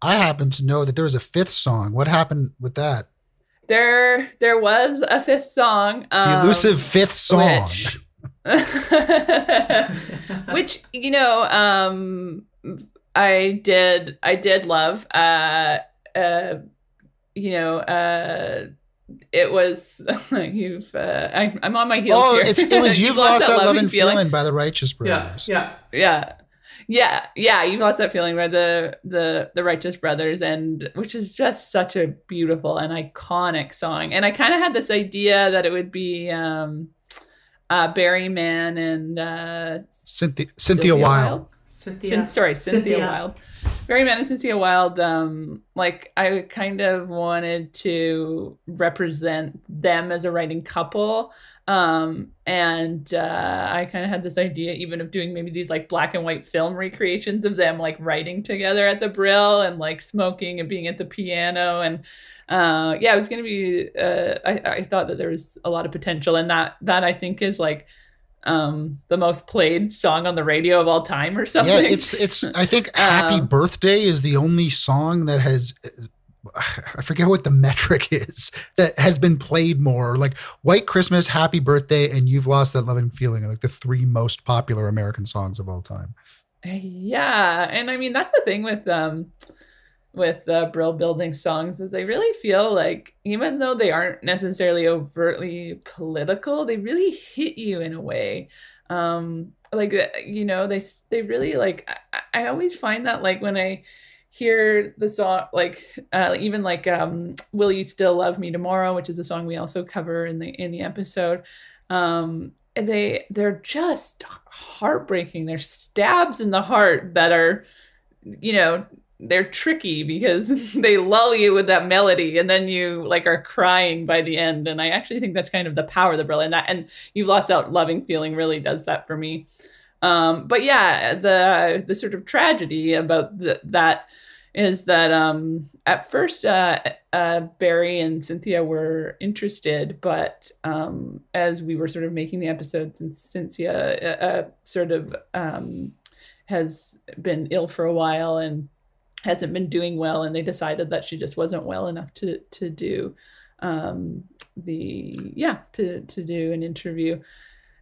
I happen to know that there was a fifth song. What happened with that? There, there was a fifth song. Um, the elusive fifth song. Which, [LAUGHS] which you know, um, I did, I did love. Uh, uh, you know, uh, it was [LAUGHS] you've. Uh, I, am on my heels. Oh, here. it's it was [LAUGHS] you've lost, lost that loving feeling. feeling by the Righteous Brothers. Yeah, yeah, yeah yeah yeah you've lost that feeling by the the the righteous brothers and which is just such a beautiful and iconic song and i kind of had this idea that it would be um uh barry mann and uh cynthia cynthia, cynthia wilde. wilde cynthia sorry cynthia, cynthia wilde Barry Mann and Cynthia Wilde, um, like I kind of wanted to represent them as a writing couple. Um, and uh, I kind of had this idea even of doing maybe these like black and white film recreations of them like writing together at the Brill and like smoking and being at the piano. And uh, yeah, it was going to be, uh, I, I thought that there was a lot of potential. And that, that I think is like, um the most played song on the radio of all time or something. Yeah, it's it's I [LAUGHS] think Happy um, Birthday is the only song that has I forget what the [LAUGHS] metric is that has been played more. Like White Christmas, Happy Birthday, and You've Lost That Loving Feeling are like the three most popular American songs of all time. Yeah. And I mean that's the thing with um with uh, Brill building songs is they really feel like even though they aren't necessarily overtly political, they really hit you in a way. Um, like uh, you know, they they really like. I, I always find that like when I hear the song, like uh, even like um, "Will You Still Love Me Tomorrow," which is a song we also cover in the in the episode. Um, they they're just heartbreaking. They're stabs in the heart that are you know they're tricky because [LAUGHS] they lull you with that melody and then you like are crying by the end and i actually think that's kind of the power of the Brill and that and you've lost that loving feeling really does that for me um, but yeah the the sort of tragedy about the, that is that um, at first uh, uh, barry and cynthia were interested but um, as we were sort of making the episodes and cynthia uh, uh sort of um, has been ill for a while and hasn't been doing well and they decided that she just wasn't well enough to to do um the yeah to to do an interview.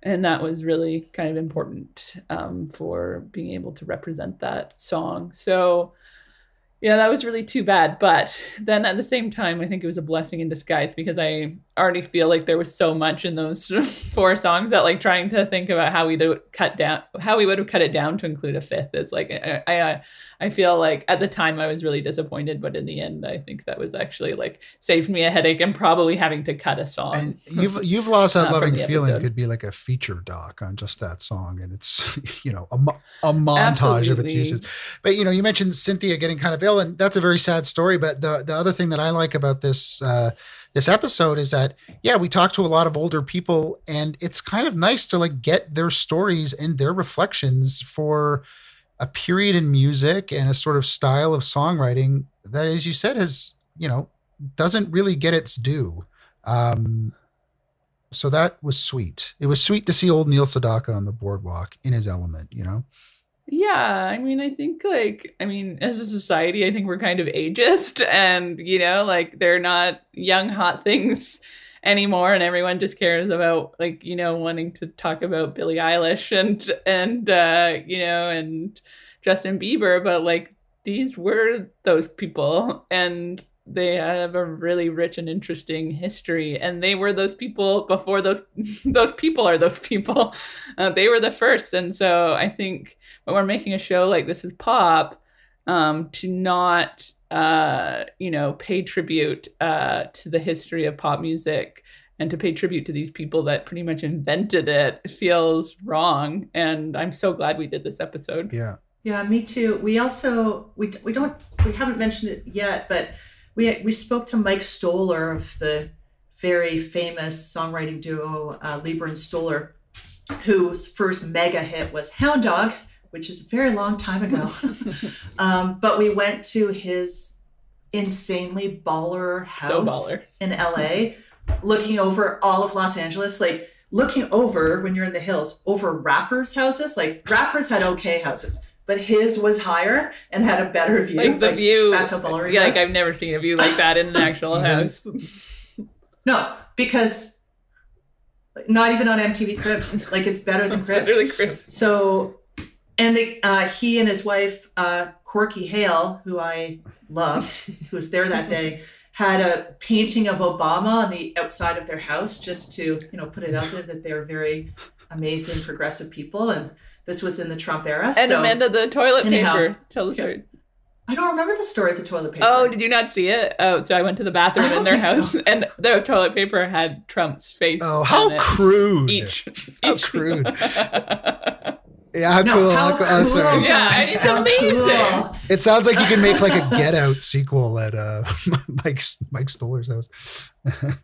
And that was really kind of important um, for being able to represent that song. So yeah, that was really too bad. But then at the same time, I think it was a blessing in disguise because I already feel like there was so much in those [LAUGHS] four songs that like trying to think about how we would cut down, how we would have cut it down to include a fifth. It's like I, I, I feel like at the time I was really disappointed, but in the end, I think that was actually like saved me a headache and probably having to cut a song. And you've you've lost that [LAUGHS] loving feeling episode. could be like a feature doc on just that song, and it's [LAUGHS] you know a, a montage of its uses. But you know, you mentioned Cynthia getting kind of ill, and that's a very sad story. But the the other thing that I like about this uh, this episode is that yeah, we talk to a lot of older people, and it's kind of nice to like get their stories and their reflections for a period in music and a sort of style of songwriting that, as you said, has you know doesn't really get its due. Um, so that was sweet. It was sweet to see old Neil Sedaka on the boardwalk in his element, you know? Yeah, I mean, I think like, I mean, as a society, I think we're kind of ageist [LAUGHS] and, you know, like they're not young, hot things [LAUGHS] anymore. And everyone just cares about like, you know, wanting to talk about Billie Eilish and, [LAUGHS] and, uh, you know, and Justin Bieber. But like, these were those people and they have a really rich and interesting history and they were those people before those those people are those people uh, they were the first and so i think when we're making a show like this is pop um, to not uh, you know pay tribute uh, to the history of pop music and to pay tribute to these people that pretty much invented it feels wrong and i'm so glad we did this episode Yeah. Yeah, me too. We also we we don't we haven't mentioned it yet, but we we spoke to Mike Stoller of the very famous songwriting duo uh, Leiber and Stoller, whose first mega hit was Hound Dog, which is a very long time ago. [LAUGHS] um, but we went to his insanely baller house So baller. in LA, looking over all of Los Angeles, like looking over when you're in the hills over rappers' houses. Like rappers had okay houses, but his was higher and had a better view. like the view That's how baller yeah was. like i've never seen a view like that in an actual [LAUGHS] house no, because not even on MTV Cribs. [LAUGHS] Like it's better than Cribs. Literally Cribs. So, and they, uh, he and his wife, uh, Corky Hale, who I loved, who was there that day, had a painting of Obama on the outside of their house just to, you know, put it out there that they're very amazing, progressive people. And this was in the Trump era. And so Amanda, the toilet Anyhow. paper. Tell us. story. I don't remember the story of the toilet paper. Oh, did you not see it? Oh, so I went to the bathroom in their house, so. [LAUGHS] and the toilet paper had Trump's face. Oh, on how it. crude. Each, How each. crude. [LAUGHS] yeah, Yeah, how No, cool. how how cool. oh, sorry. cool. it's How amazing. cool. It sounds like you can make like a Get Out sequel at uh, [LAUGHS] Mike Mike Stoller's house. [LAUGHS]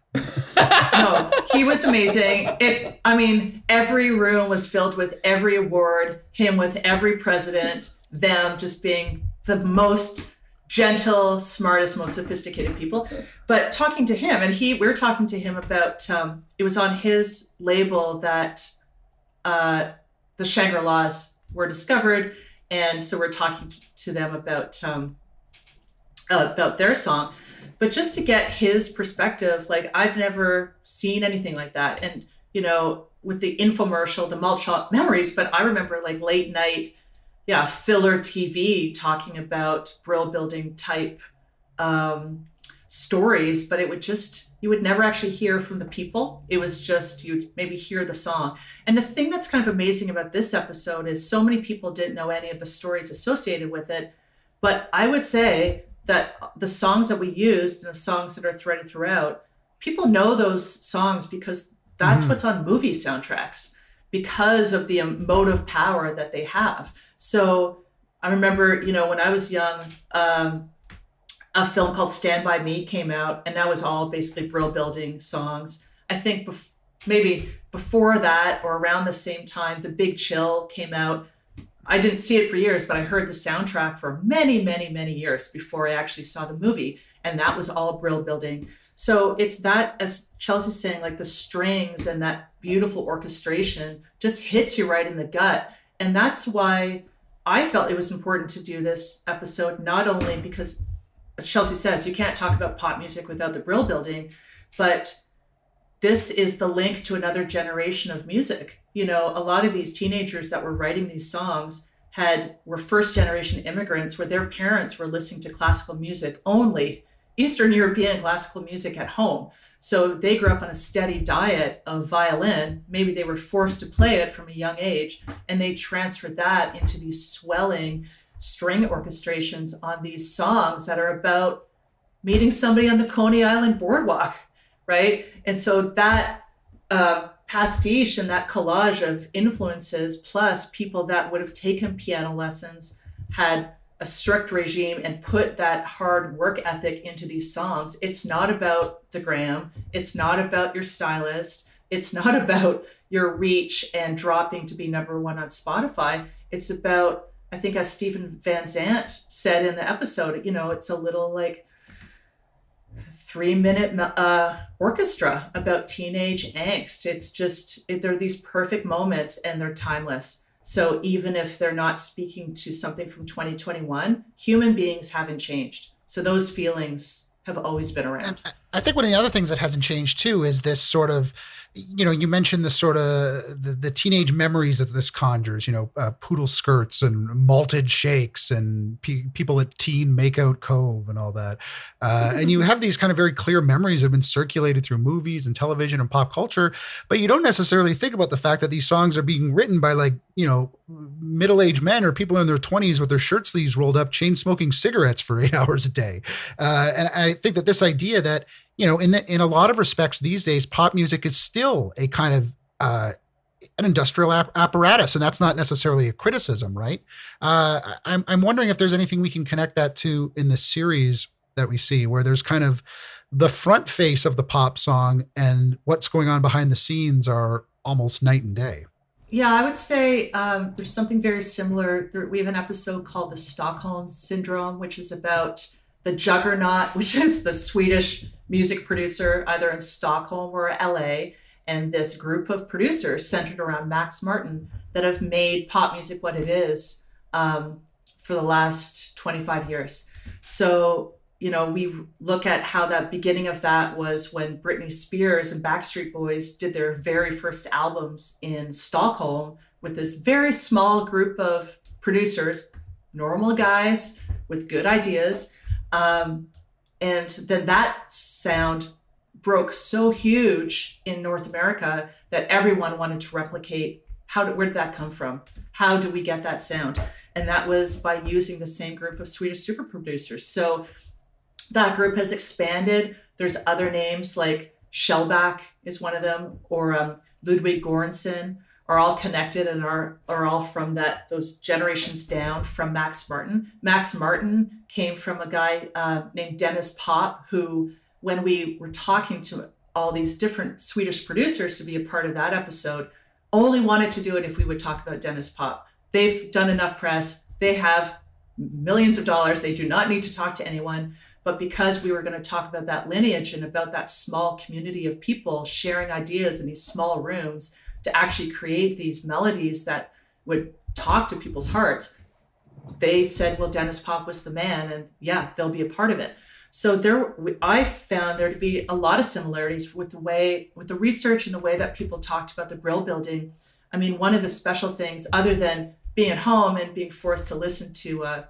no, he was amazing. It, I mean, every room was filled with every award, him with every president, them just being the most gentle, smartest, most sophisticated people. But talking to him, and he, we are talking to him about. Um, it was on his label that uh, the Shangri La's were discovered, and so we're talking to them about um, about their song. But just to get his perspective like i've never seen anything like that. And you know with the infomercial the malt shop memories but i remember like late night yeah filler tv talking about brill building type um, stories but it would just you would never actually hear from the people it was just you'd maybe hear the song and the thing that's kind of amazing about this episode is so many people didn't know any of the stories associated with it but i would say that the songs that we used and the songs that are threaded throughout, people know those songs because that's Mhm. what's on movie soundtracks because of the emotive power that they have. So I remember, you know, when I was young, um, a film called Stand By Me came out, and that was all basically Brill building songs. I think bef- maybe before that or around the same time, The Big Chill came out. I didn't see it for years, but I heard the soundtrack for many, many, many years before I actually saw the movie. And that was all Brill building. So it's that, as Chelsea's saying, like the strings and that beautiful orchestration just hits you right in the gut. And that's why I felt it was important to do this episode, not only because, as Chelsea says, you can't talk about pop music without the Brill building, but this is the link to another generation of music. You know, a lot of these teenagers that were writing these songs, had were first generation immigrants where their parents were listening to classical music only eastern european classical music at home so they grew up on a steady diet of violin maybe they were forced to play it from a young age and they transferred that into these swelling string orchestrations on these songs that are about meeting somebody on the coney island boardwalk right and so that uh, pastiche and that collage of influences, plus people that would have taken piano lessons, had a strict regime, and put that hard work ethic into these songs. It's not about the gram, it's not about your stylist, it's not [LAUGHS] about your reach and dropping to be number one on Spotify. It's about, I think, as Stephen Van Zandt said in the episode, you know, it's a little like three minute uh, orchestra about teenage angst. It's just, it, they're these perfect moments and they're timeless. So even if they're not speaking to something from 2021, human beings haven't changed. So those feelings have always been around. And I think one of the other things that hasn't changed too is this sort of you know, you mentioned the sort of the, the teenage memories that this conjures, you know, uh, poodle skirts and malted shakes and pe- people at teen makeout cove and all that. Uh, and you [LAUGHS] have these kind of very clear memories that have been circulated through movies and television and pop culture, but you don't necessarily think about the fact that these songs are being written by like, you know, middle-aged men or people in their 20s with their shirt sleeves rolled up, chain smoking cigarettes for eight [LAUGHS] hours a day. Uh, and I think that this idea that you know, in the, in a lot of respects these days, pop music is still a kind of uh, an industrial ap- apparatus, and that's not necessarily a criticism, right? Uh, I'm I'm wondering if there's anything we can connect that to in the series that we see, where there's kind of the front face of the pop song and what's going on behind the scenes are almost night and day. Yeah, I would say um, there's something very similar. We have an episode called the Stockholm Syndrome, which is about the juggernaut, [LAUGHS] which is the Swedish music producer, either in Stockholm or LA, and this group of producers centered around Max Martin that have made pop music what it is um, for the last 25 years. So, you know, we look at how that beginning of that was when Britney Spears and Backstreet Boys did their very first albums in Stockholm with this very small group of producers, normal guys with good ideas um, and then that sound broke so huge in North America that everyone wanted to replicate. How did, where did that come from? How do we get that sound? And that was by using the same group of Swedish super producers. So that group has expanded. There's other names like Shellback is one of them, or um, Ludwig Göransson are all connected and are are all from that those generations down from Max Martin. Max Martin came from a guy uh, named Denniz Pop, who when we were talking to all these different Swedish producers to be a part of that episode, only wanted to do it if we would talk about Denniz Pop. They've done enough press. They have millions of dollars. They do not need to talk to anyone. But because we were going to talk about that lineage and about that small community of people sharing ideas in these small rooms, to actually create these melodies that would talk to people's hearts they said well denniz pop was the man and yeah they'll be a part of it. So there i found there to be a lot of similarities with the way with the research and the way that people talked about the brill building. I mean one of the special things other than being at home and being forced to listen to uh,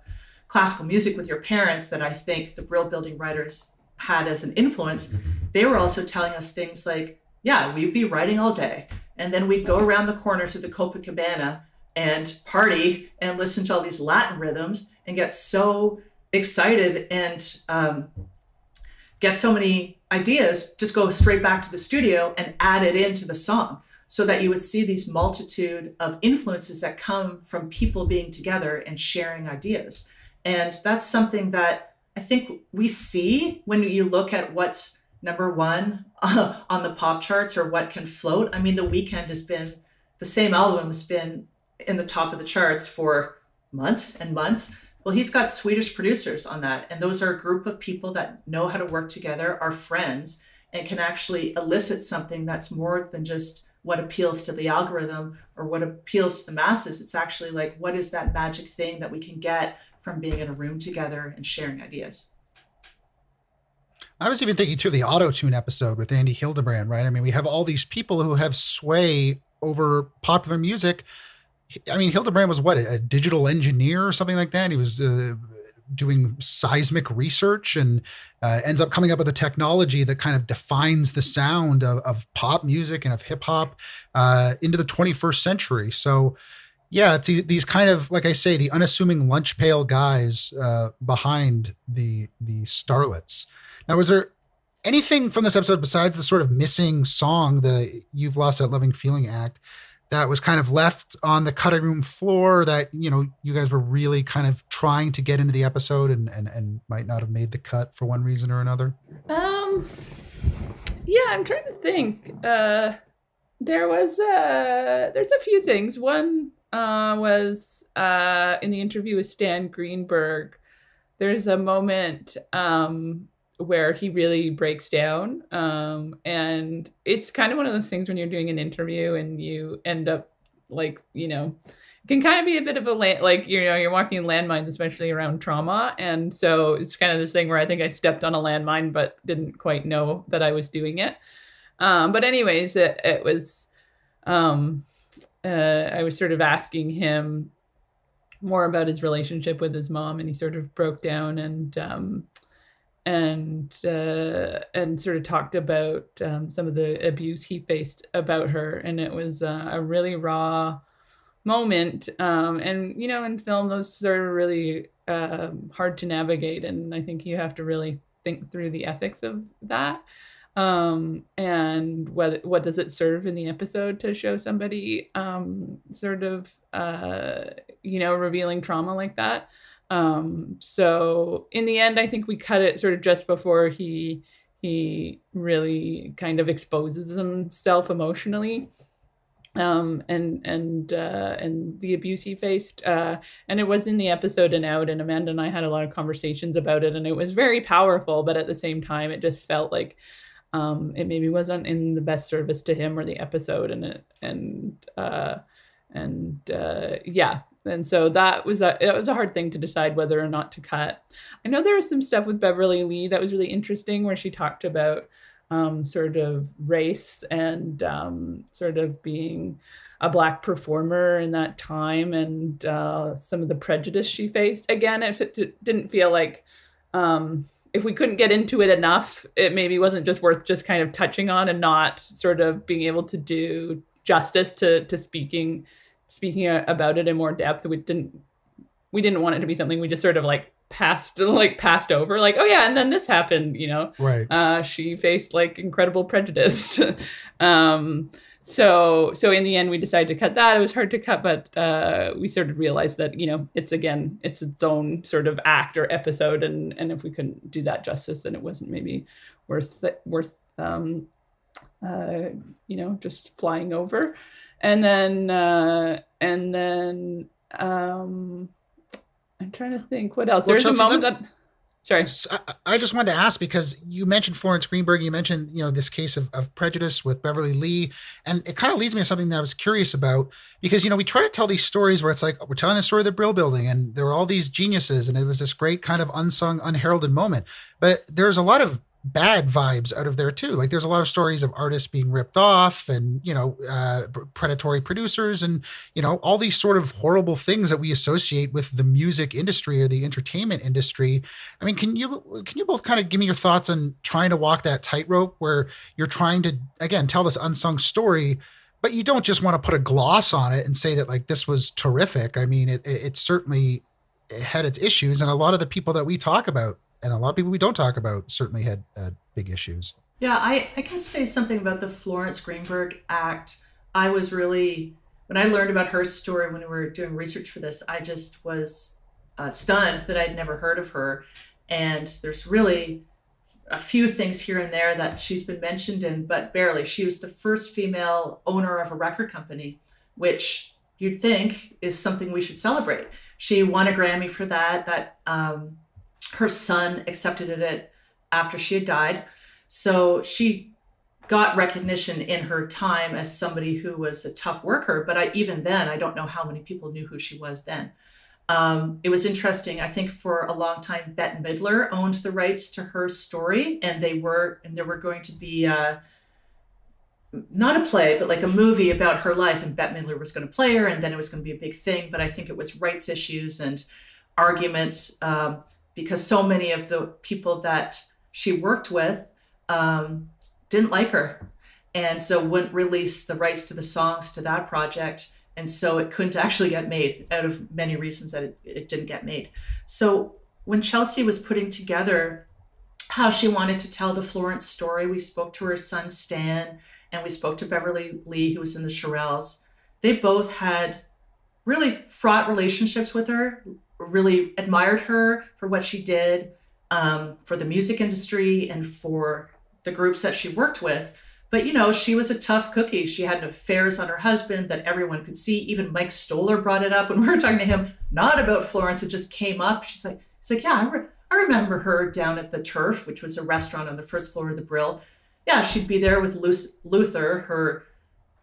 classical music with your parents that i think the brill building writers had as an influence they were also telling us things like yeah we'd be writing all day and then we'd go around the corner to the Copacabana and party and listen to all these Latin rhythms and get so excited and um, get so many ideas, just go straight back to the studio and add it into the song so that you would see these multitude of influences that come from people being together and sharing ideas. And that's something that I think we see when you look at what's number one uh, [LAUGHS] on the pop charts or what can float. I mean, The Weeknd has been the same album has been in the top of the charts for months and months. Well, he's got Swedish producers on that, and those are a group of people that know how to work together, are friends, and can actually elicit something that's more than just what appeals to the algorithm or what appeals to the masses. It's actually like, what is that magic thing that we can get from being in a room together and sharing ideas? I was even thinking too the auto tune episode with Andy Hildebrand, right? I mean, we have all these people who have sway over popular music. I mean, Hildebrand was what a digital engineer or something like that. He was uh, doing seismic research and uh, ends up coming up with a technology that kind of defines the sound of, of pop music and of hip hop uh, into the 21st century. So, yeah, it's these kind of like I say, the unassuming lunch pail guys uh, behind the the starlets. Now, was there anything from this episode besides the sort of missing song, the "You've Lost That Loving Feeling" act? that was kind of left on the cutting room floor that you know you guys were really kind of trying to get into the episode and and, and might not have made the cut for one reason or another Um, yeah, I'm trying to think. Uh, there was uh, there's a few things. One uh, was uh, in the interview with Stan Greenberg. There's a moment um, where he really breaks down, um, and it's kind of one of those things when you're doing an interview and you end up like you know can kind of be a bit of a land, like you know you're walking in landmines especially around trauma and so it's kind of this thing where i think i stepped on a landmine but didn't quite know that i was doing it. Um, but anyways it, it was um, uh, i was sort of asking him more about his relationship with his mom and he sort of broke down and um, and uh, and sort of talked about um, some of the abuse he faced about her, and it was uh, a really raw moment. Um, and you know, in film, those are really um, hard to navigate, and I think you have to really think through the ethics of that. Um, and what what does it serve in the episode to show somebody um, sort of uh, you know revealing trauma like that? Um, so in the end, I think we cut it sort of just before he he really kind of exposes himself emotionally um, and and uh, and the abuse he faced. Uh, and it was in the episode and out. And Amanda and I had a lot of conversations about it, and it was very powerful. But at the same time, it just felt like um, it maybe wasn't in the best service to him or the episode. And it and uh, and uh, yeah, and so that was a it was a hard thing to decide whether or not to cut. I know there was some stuff with Beverly Lee that was really interesting where she talked about um, sort of race and um, sort of being a black performer in that time and uh, some of the prejudice she faced. Again, if it didn't feel like um, if we couldn't get into it enough, it maybe wasn't just worth just kind of touching on and not sort of being able to do justice to to speaking speaking about it in more depth. We didn't we didn't want it to be something we just sort of like passed [LAUGHS] like passed over like oh yeah and then this happened you know? Right. Uh she faced like incredible prejudice. [LAUGHS] Um so so in the end we decided to cut that. It was hard to cut but uh we sort of realized that you know it's again it's its own sort of act or episode and and if we couldn't do that justice then it wasn't maybe worth worth um uh you know just flying over and then uh and then um i'm trying to think what else? Well, there's Chelsea, a moment that sorry. I just wanted to ask because you mentioned Florence Greenberg, you mentioned you know this case of, of prejudice with Beverly Lee, and it kind of leads me to something that I was curious about because you know we try to tell these stories where it's like we're telling the story of the Brill Building, and there were all these geniuses, and it was this great kind of unsung, unheralded moment, but there's a lot of bad vibes out of there too. Like there's a lot of stories of artists being ripped off, and you know uh, predatory producers, and you know all these sort of horrible things that we associate with the music industry or the entertainment industry. I mean, can you can you both kind of give me your thoughts on trying to walk that tightrope where you're trying to again tell this unsung story, but you don't just want to put a gloss on it and say that like this was terrific. I mean, it it, it certainly had its issues, and a lot of the people that we talk about and a lot of people we don't talk about certainly had uh, big issues. Yeah, I, I can say something about the Florence Greenberg Act. I was really, when I learned about her story when we were doing research for this, I just was uh, stunned that I'd never heard of her. And there's really a few things here and there that she's been mentioned in, but barely. She was the first female owner of a record company, which you'd think is something we should celebrate. She won a Grammy for that. That um, her son accepted it after she had died. So she got recognition in her time as somebody who was a tough worker. But I, even then, I don't know how many people knew who she was then. Um, it was interesting. I think for a long time, Bette Midler owned the rights to her story, and they were, and there were going to be uh, not a play, but like a movie about her life, and Bette Midler was going to play her, and then it was going to be a big thing. But I think it was rights issues and arguments um, because so many of the people that she worked with um, didn't like her, and so wouldn't release the rights to the songs to that project, and so it couldn't actually get made out of many reasons that it, it didn't get made. So when Chelsea was putting together how she wanted to tell the Florence story, we spoke to her son Stan and we spoke to Beverly Lee, who was in the Shirelles. They both had really fraught relationships with her, really admired her for what she did um, for the music industry and for the groups that she worked with. But you know, she was a tough cookie. She had affairs on her husband that everyone could see. Even Mike Stoller brought it up when we were talking to him, not about Florence. It just came up. She's like, "He's like, yeah, I, re- I remember her down at the Turf, which was a restaurant on the first floor of the Brill yeah, she'd be there with Luther, her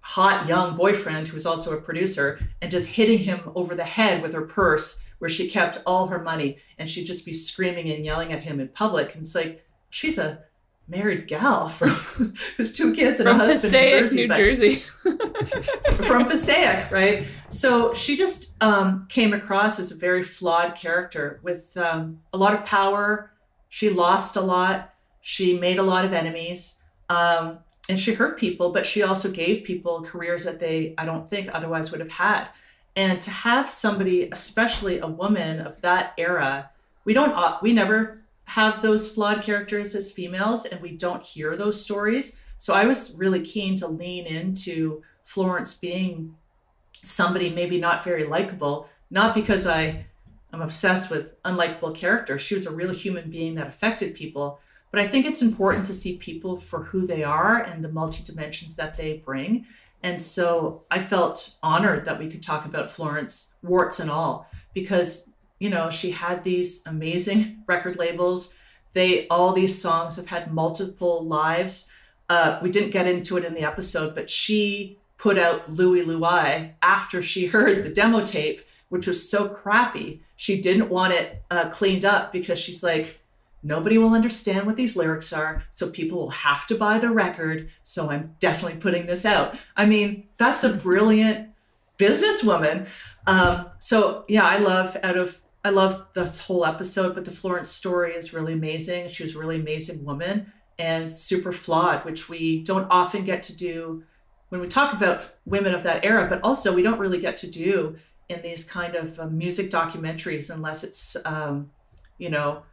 hot young boyfriend, who was also a producer, and just hitting him over the head with her purse where she kept all her money. And she'd just be screaming and yelling at him in public. And it's like, she's a married gal [LAUGHS] from who's two kids and from a husband Passaic, in Jersey. New but- Jersey. [LAUGHS] from Passaic, right? So she just um, came across as a very flawed character with um, a lot of power. She lost a lot. She made a lot of enemies. Um, and she hurt people, but she also gave people careers that they, I don't think, otherwise would have had. And to have somebody, especially a woman of that era, we don't, uh, we never have those flawed characters as females, and we don't hear those stories. So I was really keen to lean into Florence being somebody maybe not very likable, not because I am obsessed with unlikable characters. She was a real human being that affected people. But I think it's important to see people for who they are and the multi dimensions that they bring. And so I felt honored that we could talk about Florence, warts and all, because, you know, she had these amazing [LAUGHS] record labels. They, all these songs have had multiple lives. Uh, we didn't get into it in the episode, but she put out Louie Louie after she [LAUGHS] heard the demo tape, which was so crappy. She didn't want it uh, cleaned up because she's like, Nobody will understand what these lyrics are, so people will have to buy the record. So I'm definitely putting this out. I mean, that's a brilliant businesswoman. Um, so yeah, I love out of I love this whole episode, but the Florence story is really amazing. She was a really amazing woman and super flawed, which we don't often get to do when we talk about women of that era, but also we don't really get to do in these kind of uh, music documentaries unless it's um, you know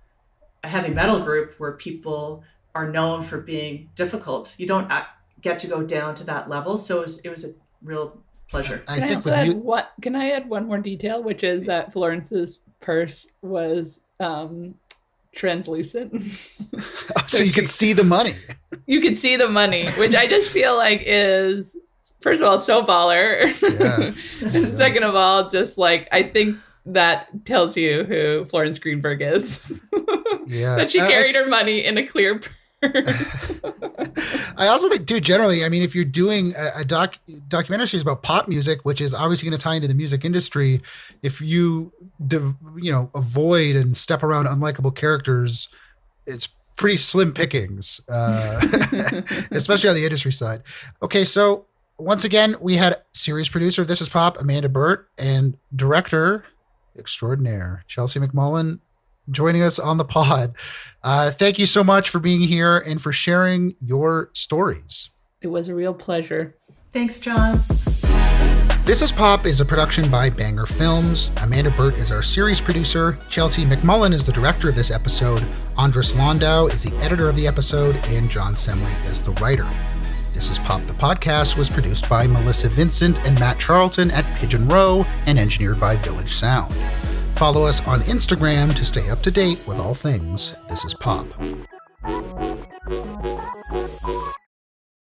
a heavy metal group where people are known for being difficult. You don't uh, get to go down to that level. So it was, it was a real pleasure. I Can I, think also add mu- what? Can I add one more detail, which is that Florence's purse was um, translucent. [LAUGHS] so you could see the money. you could see the money, which I just feel like is first of all so baller, Yeah. [LAUGHS] and second of all, just like I think that tells you who Florence Greenberg is. [LAUGHS] Yeah. that she I- I- carried her money in a clear purse. [LAUGHS] I also think, dude, generally, I mean, if you're doing a, a doc documentary series about pop music, which is obviously going to tie into the music industry, if you, div- you know, avoid and step around unlikable characters, it's pretty slim pickings, uh, [LAUGHS] especially on the industry side. Okay, so once again, we had series producer of This Is Pop, Amanda Burt, and director extraordinaire, Chelsea McMullan, joining us on the pod. Uh, thank you so much for being here and for sharing your stories. it was a real pleasure. Thanks, John. This is Pop is a production by Banger Films. Amanda Burt is our series producer. Chelsea McMullan is the director of this episode. Andres Landau is the editor of the episode, and John Semley is the writer. This is Pop the Podcast was produced by Melissa Vincent and Matt Charlton at Pigeon Row and engineered by Village Sound. Follow us on Instagram to stay up to date with all things This is Pop.